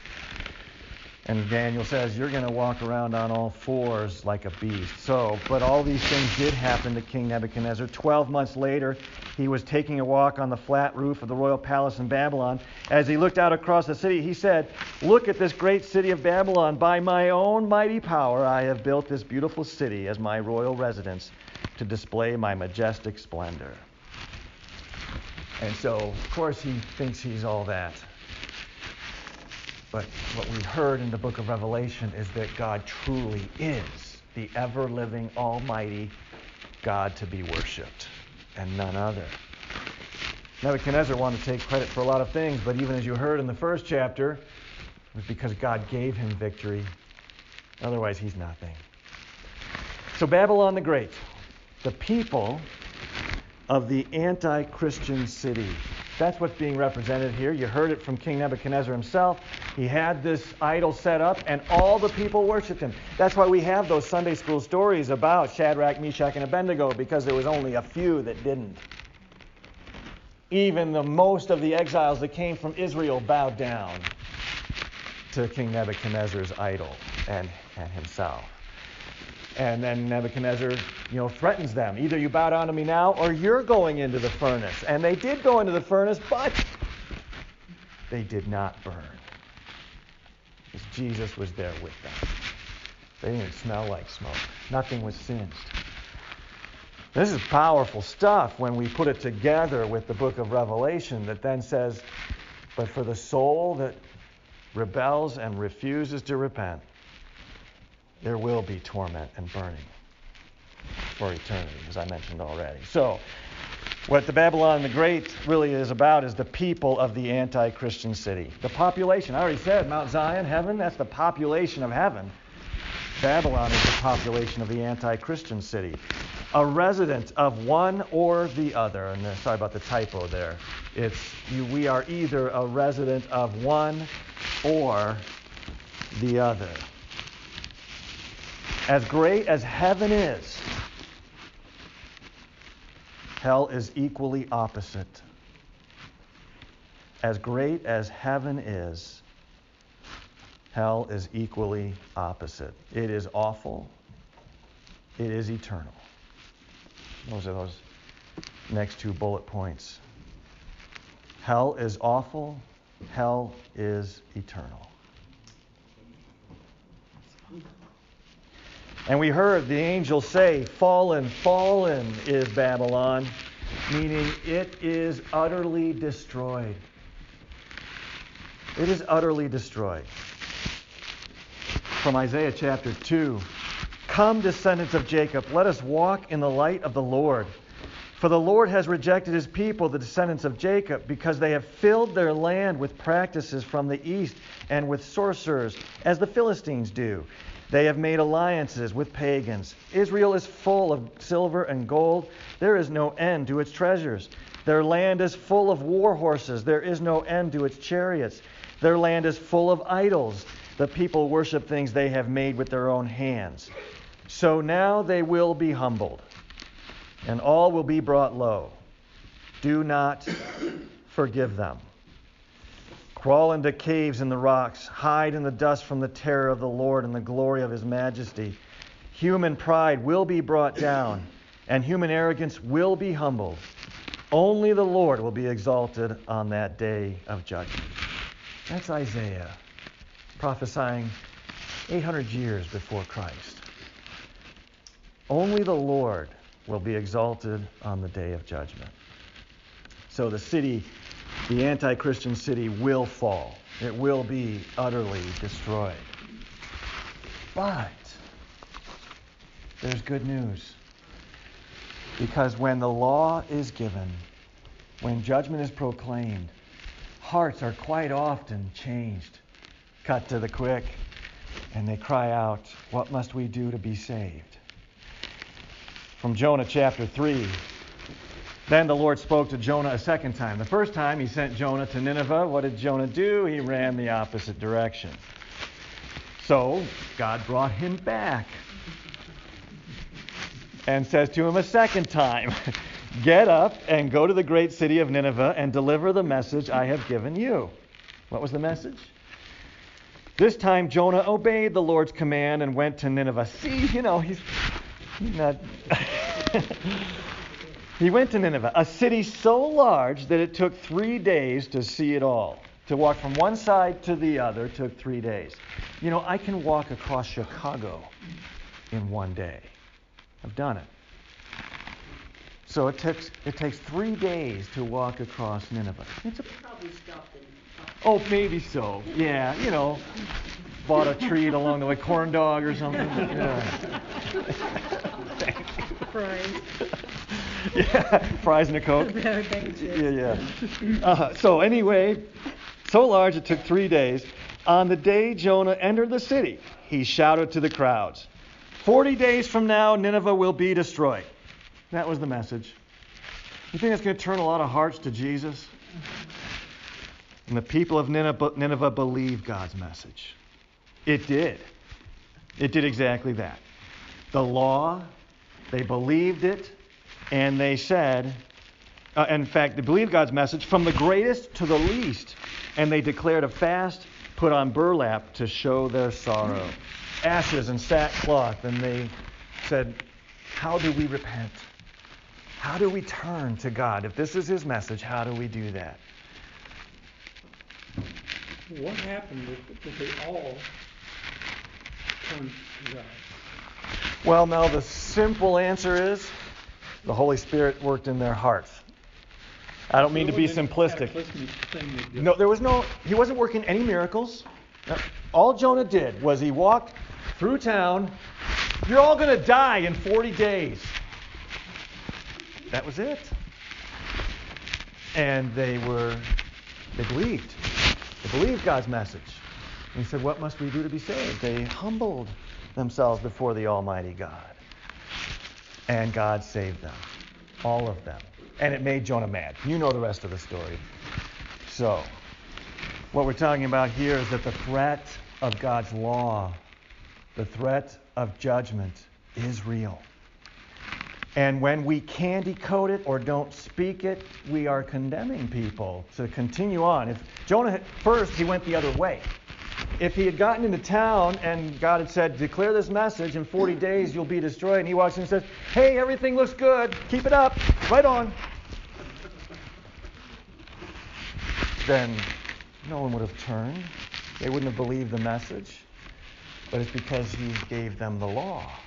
And Daniel says, You're going to walk around on all fours like a beast. So, but all these things did happen to King Nebuchadnezzar. Twelve months later, he was taking a walk on the flat roof of the royal palace in Babylon. As he looked out across the city, he said, Look at this great city of Babylon. By my own mighty power, I have built this beautiful city as my royal residence to display my majestic splendor. And so, of course, he thinks he's all that. But what we heard in the book of Revelation is that God truly is the ever living, almighty God to be worshiped and none other. Nebuchadnezzar wanted to take credit for a lot of things, but even as you heard in the first chapter, it was because God gave him victory. Otherwise, he's nothing. So, Babylon the Great, the people of the anti Christian city. That's what's being represented here. You heard it from King Nebuchadnezzar himself. He had this idol set up, and all the people worshiped him. That's why we have those Sunday school stories about Shadrach, Meshach, and Abednego, because there was only a few that didn't. Even the most of the exiles that came from Israel bowed down to King Nebuchadnezzar's idol and, and himself. And then Nebuchadnezzar, you know, threatens them. Either you bow down to me now or you're going into the furnace. And they did go into the furnace, but they did not burn. Because Jesus was there with them. They didn't smell like smoke. Nothing was singed. This is powerful stuff when we put it together with the book of Revelation that then says, But for the soul that rebels and refuses to repent, there will be torment and burning for eternity, as I mentioned already. So, what the Babylon the Great really is about is the people of the anti Christian city. The population, I already said, Mount Zion, heaven, that's the population of heaven. Babylon is the population of the anti Christian city. A resident of one or the other. And sorry about the typo there. It's you, we are either a resident of one or the other. As great as heaven is, hell is equally opposite. As great as heaven is, hell is equally opposite. It is awful, it is eternal. Those are those next two bullet points. Hell is awful, hell is eternal. And we heard the angel say, Fallen, fallen is Babylon, meaning it is utterly destroyed. It is utterly destroyed. From Isaiah chapter 2 Come, descendants of Jacob, let us walk in the light of the Lord. For the Lord has rejected his people, the descendants of Jacob, because they have filled their land with practices from the east and with sorcerers, as the Philistines do. They have made alliances with pagans. Israel is full of silver and gold. There is no end to its treasures. Their land is full of war horses. There is no end to its chariots. Their land is full of idols. The people worship things they have made with their own hands. So now they will be humbled, and all will be brought low. Do not forgive them. Crawl into caves in the rocks, hide in the dust from the terror of the Lord and the glory of his majesty. Human pride will be brought down, and human arrogance will be humbled. Only the Lord will be exalted on that day of judgment. That's Isaiah prophesying 800 years before Christ. Only the Lord will be exalted on the day of judgment. So the city the anti Christian city will fall, it will be utterly destroyed. But there's good news. Because when the law is given, when judgment is proclaimed, hearts are quite often changed, cut to the quick, and they cry out, What must we do to be saved? From Jonah chapter 3, then the Lord spoke to Jonah a second time. The first time he sent Jonah to Nineveh. What did Jonah do? He ran the opposite direction. So God brought him back and says to him a second time Get up and go to the great city of Nineveh and deliver the message I have given you. What was the message? This time Jonah obeyed the Lord's command and went to Nineveh. See, you know, he's, not. He went to Nineveh, a city so large that it took three days to see it all. To walk from one side to the other took three days. You know, I can walk across Chicago in one day. I've done it. So it takes it takes three days to walk across Nineveh. It's a, oh, maybe so. Yeah, you know, bought a treat along the way, corn dog or something. Yeah. Thank Fries. Yeah, fries and a coke. yeah, yeah. Uh, so anyway, so large it took three days. On the day Jonah entered the city, he shouted to the crowds, 40 days from now, Nineveh will be destroyed. That was the message. You think that's going to turn a lot of hearts to Jesus? And the people of Nineveh, Nineveh believed God's message. It did. It did exactly that. The law, they believed it, and they said, uh, in fact, they believed God's message from the greatest to the least, and they declared a fast, put on burlap to show their sorrow, ashes and sackcloth, and they said, How do we repent? How do we turn to God? If this is His message, how do we do that? What happened if, they all turned to God? Well, now the simple answer is the Holy Spirit worked in their hearts. I don't mean to be simplistic. No, there was no, he wasn't working any miracles. All Jonah did was he walked through town. You're all going to die in 40 days. That was it. And they were, they believed. They believed God's message. And he said, What must we do to be saved? They humbled themselves before the Almighty God. And God saved them, all of them. And it made Jonah mad. You know the rest of the story. So, what we're talking about here is that the threat of God's law, the threat of judgment, is real. And when we can't decode it or don't speak it, we are condemning people to continue on. If Jonah first he went the other way. If he had gotten into town and God had said, "Declare this message in 40 days you'll be destroyed," and he walks in and says, "Hey, everything looks good. Keep it up. Right on." Then no one would have turned. They wouldn't have believed the message. But it's because he gave them the law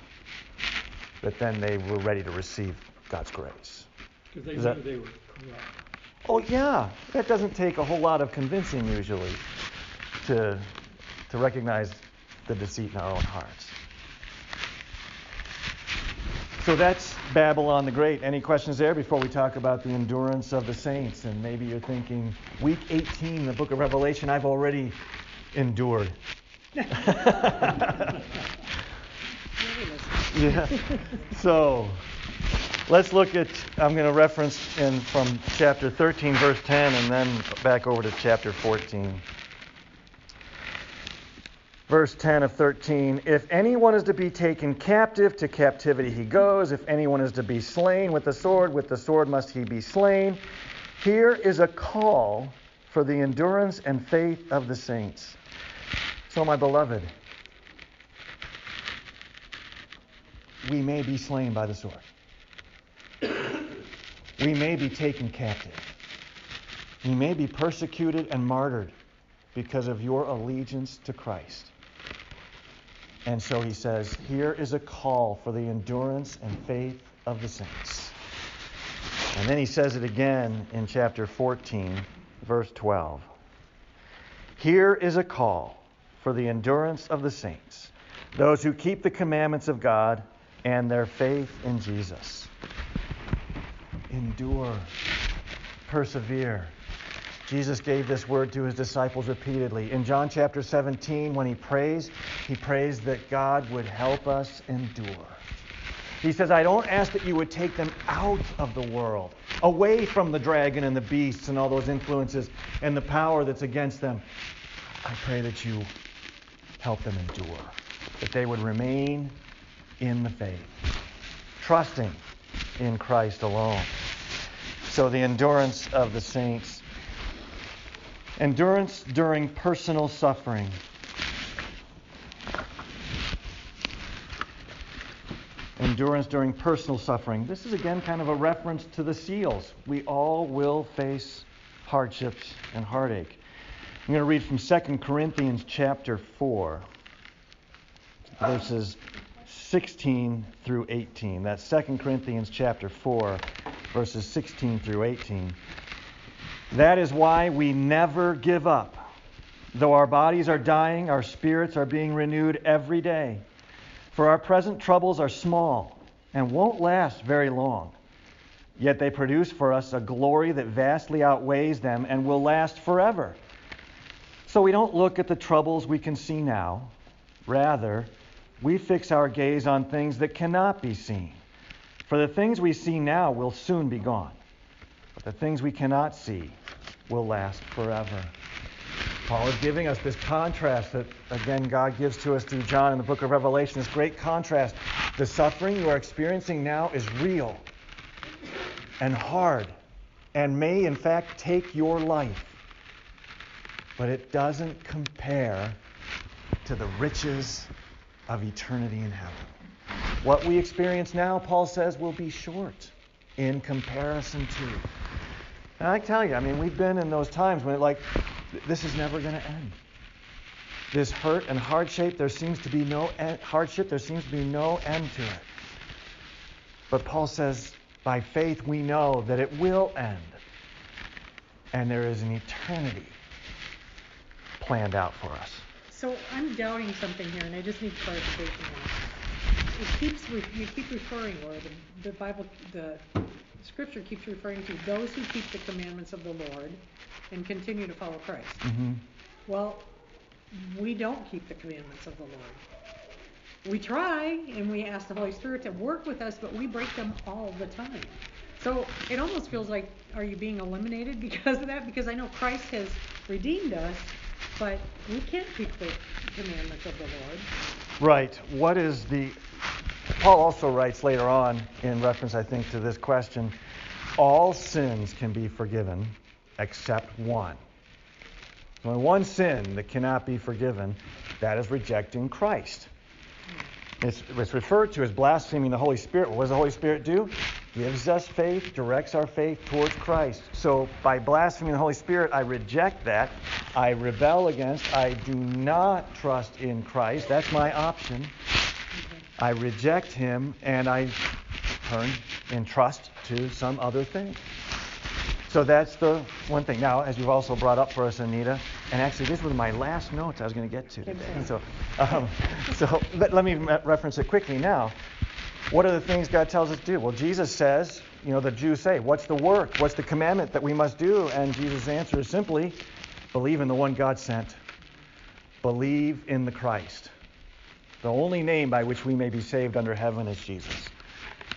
that then they were ready to receive God's grace. Because they Is knew they were corrupt. Oh yeah, that doesn't take a whole lot of convincing usually to to recognize the deceit in our own hearts. So that's Babylon the Great. Any questions there before we talk about the endurance of the saints? And maybe you're thinking, week 18 the book of Revelation, I've already endured. yeah. So let's look at, I'm going to reference in from chapter 13, verse 10, and then back over to chapter 14. Verse 10 of 13 If anyone is to be taken captive, to captivity he goes. If anyone is to be slain with the sword, with the sword must he be slain. Here is a call for the endurance and faith of the saints. So, my beloved, we may be slain by the sword. We may be taken captive. We may be persecuted and martyred because of your allegiance to Christ. And so he says, here is a call for the endurance and faith of the saints. And then he says it again in chapter 14, verse 12. Here is a call for the endurance of the saints, those who keep the commandments of God and their faith in Jesus. Endure, persevere. Jesus gave this word to his disciples repeatedly. In John chapter 17, when he prays, he prays that God would help us endure. He says, I don't ask that you would take them out of the world, away from the dragon and the beasts and all those influences and the power that's against them. I pray that you help them endure, that they would remain in the faith, trusting in Christ alone. So the endurance of the saints. Endurance during personal suffering. Endurance during personal suffering. This is again kind of a reference to the seals. We all will face hardships and heartache. I'm going to read from 2 Corinthians chapter 4, verses 16 through 18. That's 2 Corinthians chapter 4, verses 16 through 18. That is why we never give up. Though our bodies are dying, our spirits are being renewed every day. For our present troubles are small and won't last very long. Yet they produce for us a glory that vastly outweighs them and will last forever. So we don't look at the troubles we can see now. Rather, we fix our gaze on things that cannot be seen. For the things we see now will soon be gone, the things we cannot see will last forever. Paul is giving us this contrast that, again, God gives to us through John in the book of Revelation. This great contrast. The suffering you are experiencing now is real and hard and may, in fact, take your life. But it doesn't compare to the riches of eternity in heaven. What we experience now, Paul says, will be short in comparison to. And I tell you, I mean, we've been in those times when, it, like, this is never going to end. This hurt and hardship, there seems to be no end, hardship. There seems to be no end to it. But Paul says, by faith, we know that it will end, and there is an eternity planned out for us. So I'm doubting something here, and I just need clarification on it. It keeps re- you keep referring, or the, the Bible, the Scripture keeps referring to those who keep the commandments of the Lord and continue to follow Christ. Mm-hmm. Well, we don't keep the commandments of the Lord. We try and we ask the Holy Spirit to work with us, but we break them all the time. So it almost feels like, are you being eliminated because of that? Because I know Christ has redeemed us, but we can't keep the commandments of the Lord. Right. What is the. Paul also writes later on, in reference, I think, to this question all sins can be forgiven except one. Only one sin that cannot be forgiven, that is rejecting Christ. It's, it's, referred to as blaspheming the Holy Spirit. What does the Holy Spirit do? Gives us faith, directs our faith towards Christ. So by blaspheming the Holy Spirit, I reject that. I rebel against. I do not trust in Christ. That's my option. I reject Him and I turn in trust to some other thing. So that's the one thing. Now, as you've also brought up for us, Anita, and actually this was my last notes I was going to get to today. So, um, so let, let me reference it quickly now. What are the things God tells us to do? Well, Jesus says, you know, the Jews say, what's the work? What's the commandment that we must do? And Jesus' answer is simply, believe in the one God sent. Believe in the Christ. The only name by which we may be saved under heaven is Jesus.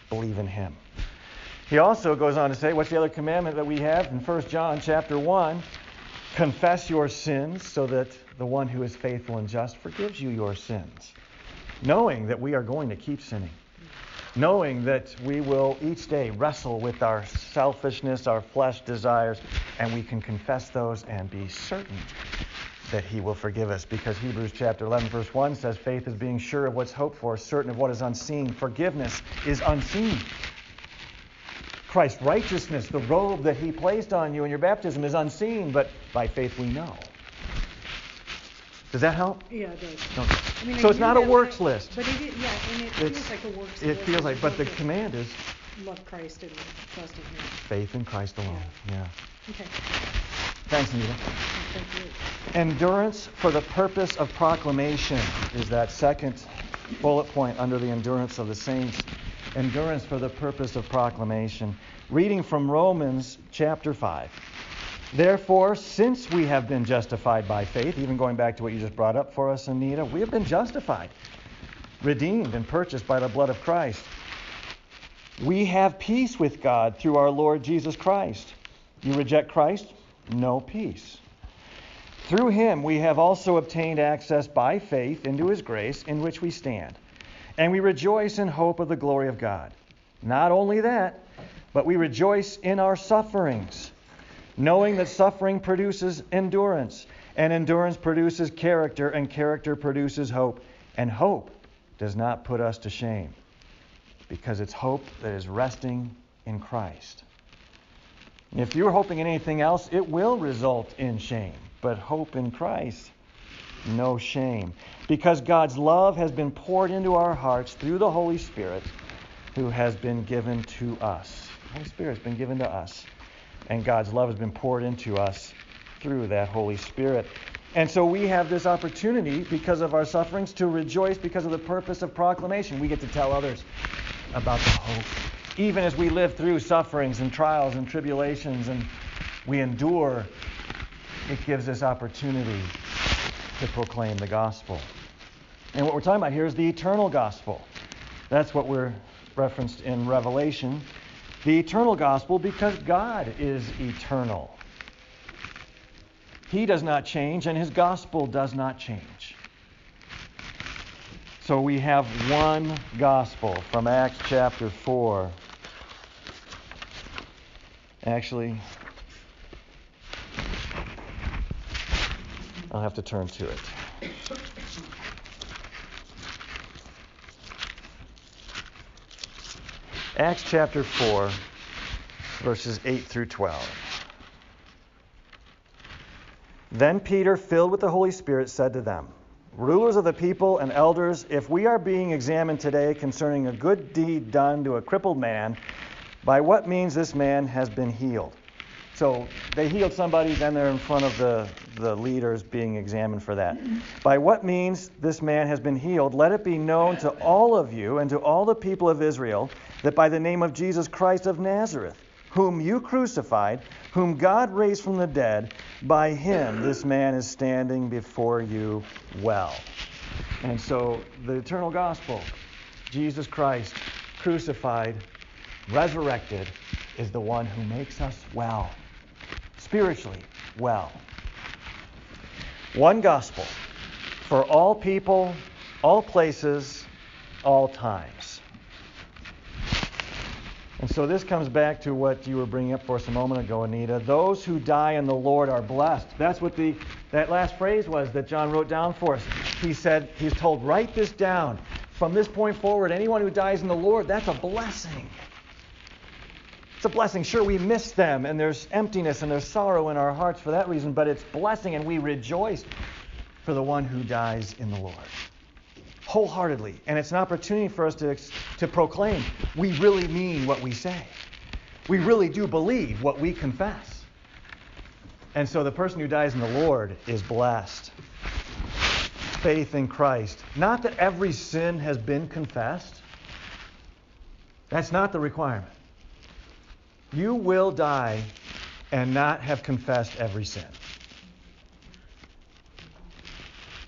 Believe in him. He also goes on to say, what's the other commandment that we have in 1 John chapter 1? Confess your sins so that the one who is faithful and just forgives you your sins. Knowing that we are going to keep sinning. Knowing that we will each day wrestle with our selfishness, our flesh desires, and we can confess those and be certain that he will forgive us because Hebrews chapter 11 verse 1 says faith is being sure of what's hoped for, certain of what is unseen. Forgiveness is unseen. Christ's righteousness, the robe that he placed on you in your baptism, is unseen, but by faith we know. Does that help? Yeah, it does. Okay. I mean, so I it's not a works list. But it, is- yeah, and it It's- feels like a works It list. feels like, but the command is Love Christ and trust in Him. faith in Christ alone. Yeah. Okay, Thanks, Nita. thank you. Endurance for the purpose of proclamation is that second bullet point under the endurance of the saints. Endurance for the purpose of proclamation. Reading from Romans chapter 5. Therefore, since we have been justified by faith, even going back to what you just brought up for us, Anita, we have been justified, redeemed, and purchased by the blood of Christ. We have peace with God through our Lord Jesus Christ. You reject Christ? No peace. Through him we have also obtained access by faith into his grace in which we stand. And we rejoice in hope of the glory of God. Not only that, but we rejoice in our sufferings, knowing that suffering produces endurance, and endurance produces character, and character produces hope. And hope does not put us to shame, because it's hope that is resting in Christ. If you're hoping in anything else, it will result in shame. But hope in Christ, no shame. Because God's love has been poured into our hearts through the Holy Spirit who has been given to us. The Holy Spirit has been given to us. And God's love has been poured into us through that Holy Spirit. And so we have this opportunity because of our sufferings to rejoice because of the purpose of proclamation. We get to tell others about the hope even as we live through sufferings and trials and tribulations and we endure, it gives us opportunity to proclaim the gospel. And what we're talking about here is the eternal gospel. That's what we're referenced in Revelation. The eternal gospel because God is eternal. He does not change, and his gospel does not change. So we have one gospel from Acts chapter 4. Actually, I'll have to turn to it. Acts chapter 4, verses 8 through 12. Then Peter, filled with the Holy Spirit, said to them, Rulers of the people and elders, if we are being examined today concerning a good deed done to a crippled man, by what means this man has been healed? So they healed somebody, then they're in front of the, the leaders being examined for that. By what means this man has been healed, let it be known to all of you and to all the people of Israel that by the name of Jesus Christ of Nazareth, whom you crucified, whom God raised from the dead. By him, this man is standing before you well. And so, the eternal gospel, Jesus Christ, crucified, resurrected, is the one who makes us well, spiritually well. One gospel for all people, all places, all times. And so this comes back to what you were bringing up for us a moment ago, Anita. Those who die in the Lord are blessed. That's what the that last phrase was that John wrote down for us. He said, he's told, write this down. From this point forward, anyone who dies in the Lord, that's a blessing. It's a blessing. Sure, we miss them, and there's emptiness and there's sorrow in our hearts for that reason, but it's blessing, and we rejoice for the one who dies in the Lord wholeheartedly. And it's an opportunity for us to, to proclaim we really mean what we say. We really do believe what we confess. And so the person who dies in the Lord is blessed. Faith in Christ. Not that every sin has been confessed. That's not the requirement. You will die and not have confessed every sin.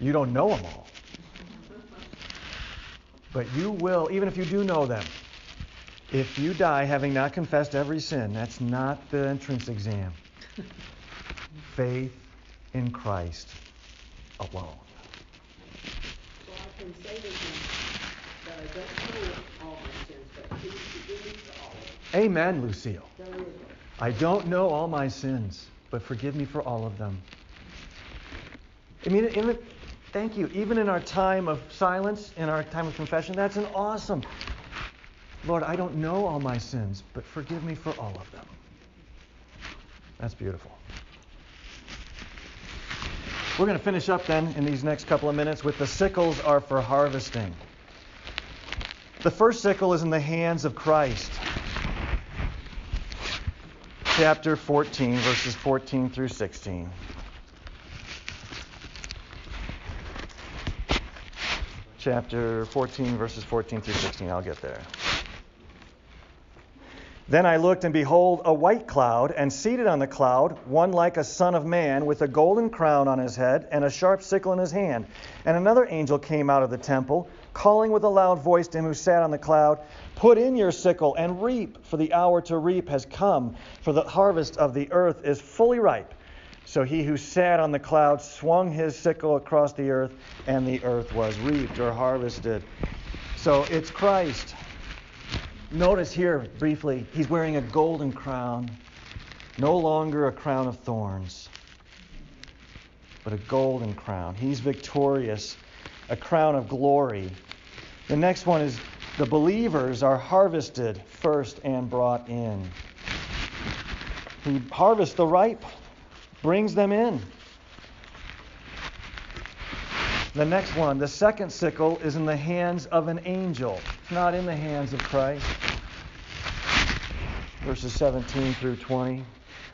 You don't know them all. But you will, even if you do know them, if you die having not confessed every sin, that's not the entrance exam. Faith in Christ alone. So I can say to him that I don't know all my sins, but please forgive me for all of them. Amen, Lucille. There you go. I don't know all my sins, but forgive me for all of them. I mean, thank you. Even in our time of silence, in our time of confession, that's an awesome. Lord, I don't know all my sins, but forgive me for all of them. That's beautiful. We're going to finish up then in these next couple of minutes with the sickles are for harvesting. The first sickle is in the hands of Christ. Chapter 14, verses 14 through 16. Chapter 14, verses 14 through 16. I'll get there. Then I looked, and behold, a white cloud, and seated on the cloud, one like a son of man, with a golden crown on his head, and a sharp sickle in his hand. And another angel came out of the temple, calling with a loud voice to him who sat on the cloud, Put in your sickle and reap, for the hour to reap has come, for the harvest of the earth is fully ripe. So he who sat on the cloud swung his sickle across the earth, and the earth was reaped or harvested. So it's Christ Notice here briefly, he's wearing a golden crown, no longer a crown of thorns, but a golden crown. He's victorious, a crown of glory. The next one is the believers are harvested first and brought in. He harvests the ripe, brings them in. The next one, the second sickle, is in the hands of an angel. It's not in the hands of Christ. Verses 17 through 20.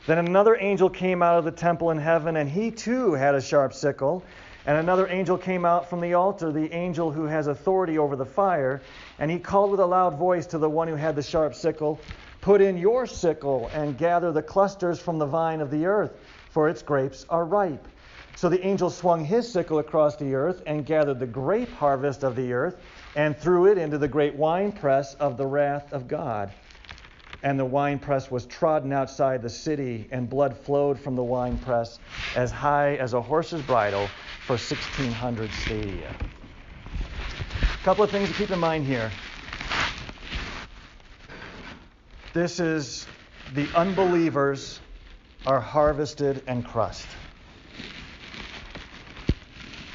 Then another angel came out of the temple in heaven, and he too had a sharp sickle. And another angel came out from the altar, the angel who has authority over the fire. And he called with a loud voice to the one who had the sharp sickle Put in your sickle and gather the clusters from the vine of the earth, for its grapes are ripe. So the angel swung his sickle across the earth and gathered the grape harvest of the earth and threw it into the great winepress of the wrath of God. And the winepress was trodden outside the city, and blood flowed from the winepress as high as a horse's bridle for 1,600 stadia. A couple of things to keep in mind here. This is the unbelievers are harvested and crushed.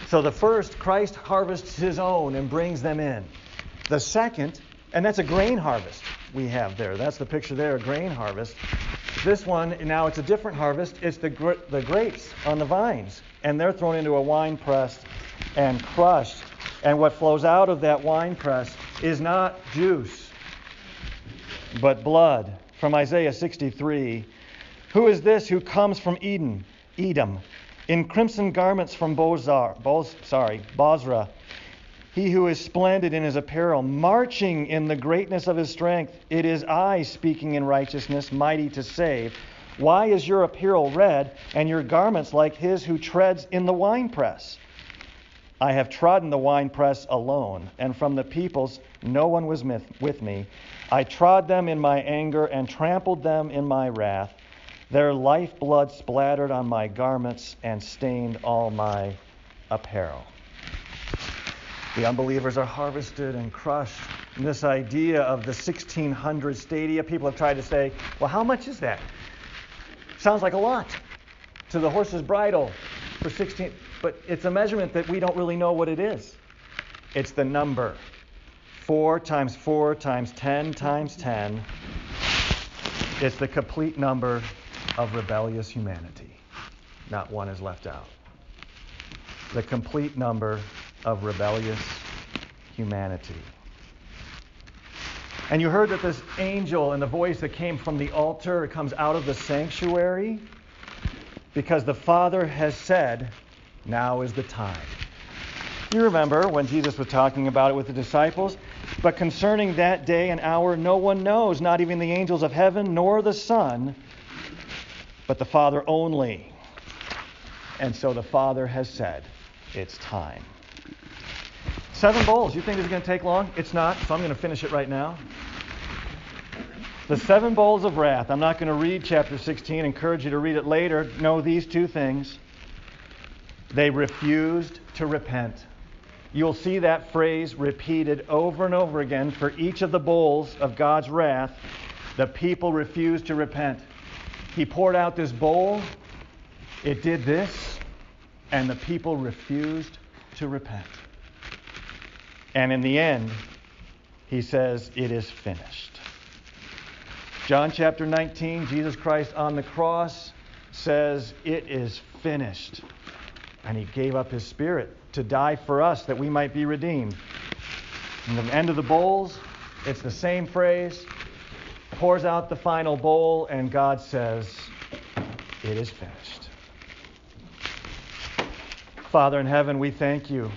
So the first, Christ harvests his own and brings them in. The second, and that's a grain harvest we have there. That's the picture there, a grain harvest. This one, now it's a different harvest. It's the, the grapes on the vines, and they're thrown into a wine press and crushed. And what flows out of that wine press is not juice, but blood. From Isaiah 63 Who is this who comes from Eden, Edom, in crimson garments from Bozar, Boz, sorry, Bozrah, he who is splendid in his apparel, marching in the greatness of his strength. It is I speaking in righteousness, mighty to save. Why is your apparel red, and your garments like his who treads in the winepress? I have trodden the winepress alone, and from the peoples no one was with me. I trod them in my anger and trampled them in my wrath. Their lifeblood splattered on my garments and stained all my apparel. The unbelievers are harvested and crushed. And this idea of the 1600 stadia, people have tried to say, well, how much is that? Sounds like a lot to the horse's bridle for 16, but it's a measurement that we don't really know what it is. It's the number. 4 times 4 times 10 times 10. It's the complete number of rebellious humanity. Not one is left out. The complete number of rebellious humanity. And you heard that this angel and the voice that came from the altar, comes out of the sanctuary because the Father has said, now is the time. You remember when Jesus was talking about it with the disciples? But concerning that day and hour, no one knows, not even the angels of heaven, nor the Son, but the Father only. And so the Father has said, it's time. Seven bowls. You think this is going to take long? It's not, so I'm going to finish it right now. The seven bowls of wrath. I'm not going to read chapter 16. encourage you to read it later. Know these two things. They refused to repent. You'll see that phrase repeated over and over again for each of the bowls of God's wrath. The people refused to repent. He poured out this bowl, it did this, and the people refused to repent. And in the end, he says, It is finished. John chapter 19, Jesus Christ on the cross says, It is finished. And he gave up his spirit to die for us that we might be redeemed. In the end of the bowls, it's the same phrase, pours out the final bowl, and God says, It is finished. Father in heaven, we thank you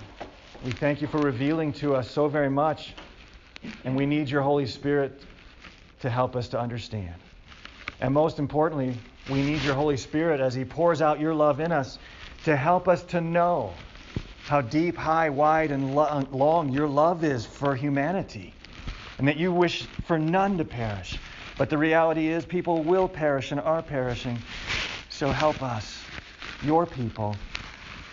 we thank you for revealing to us so very much, and we need your Holy Spirit to help us to understand. And most importantly, we need your Holy Spirit as He pours out your love in us to help us to know how deep, high, wide, and long your love is for humanity, and that you wish for none to perish. But the reality is, people will perish and are perishing. So help us, your people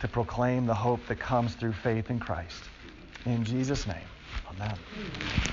to proclaim the hope that comes through faith in Christ. In Jesus' name, amen.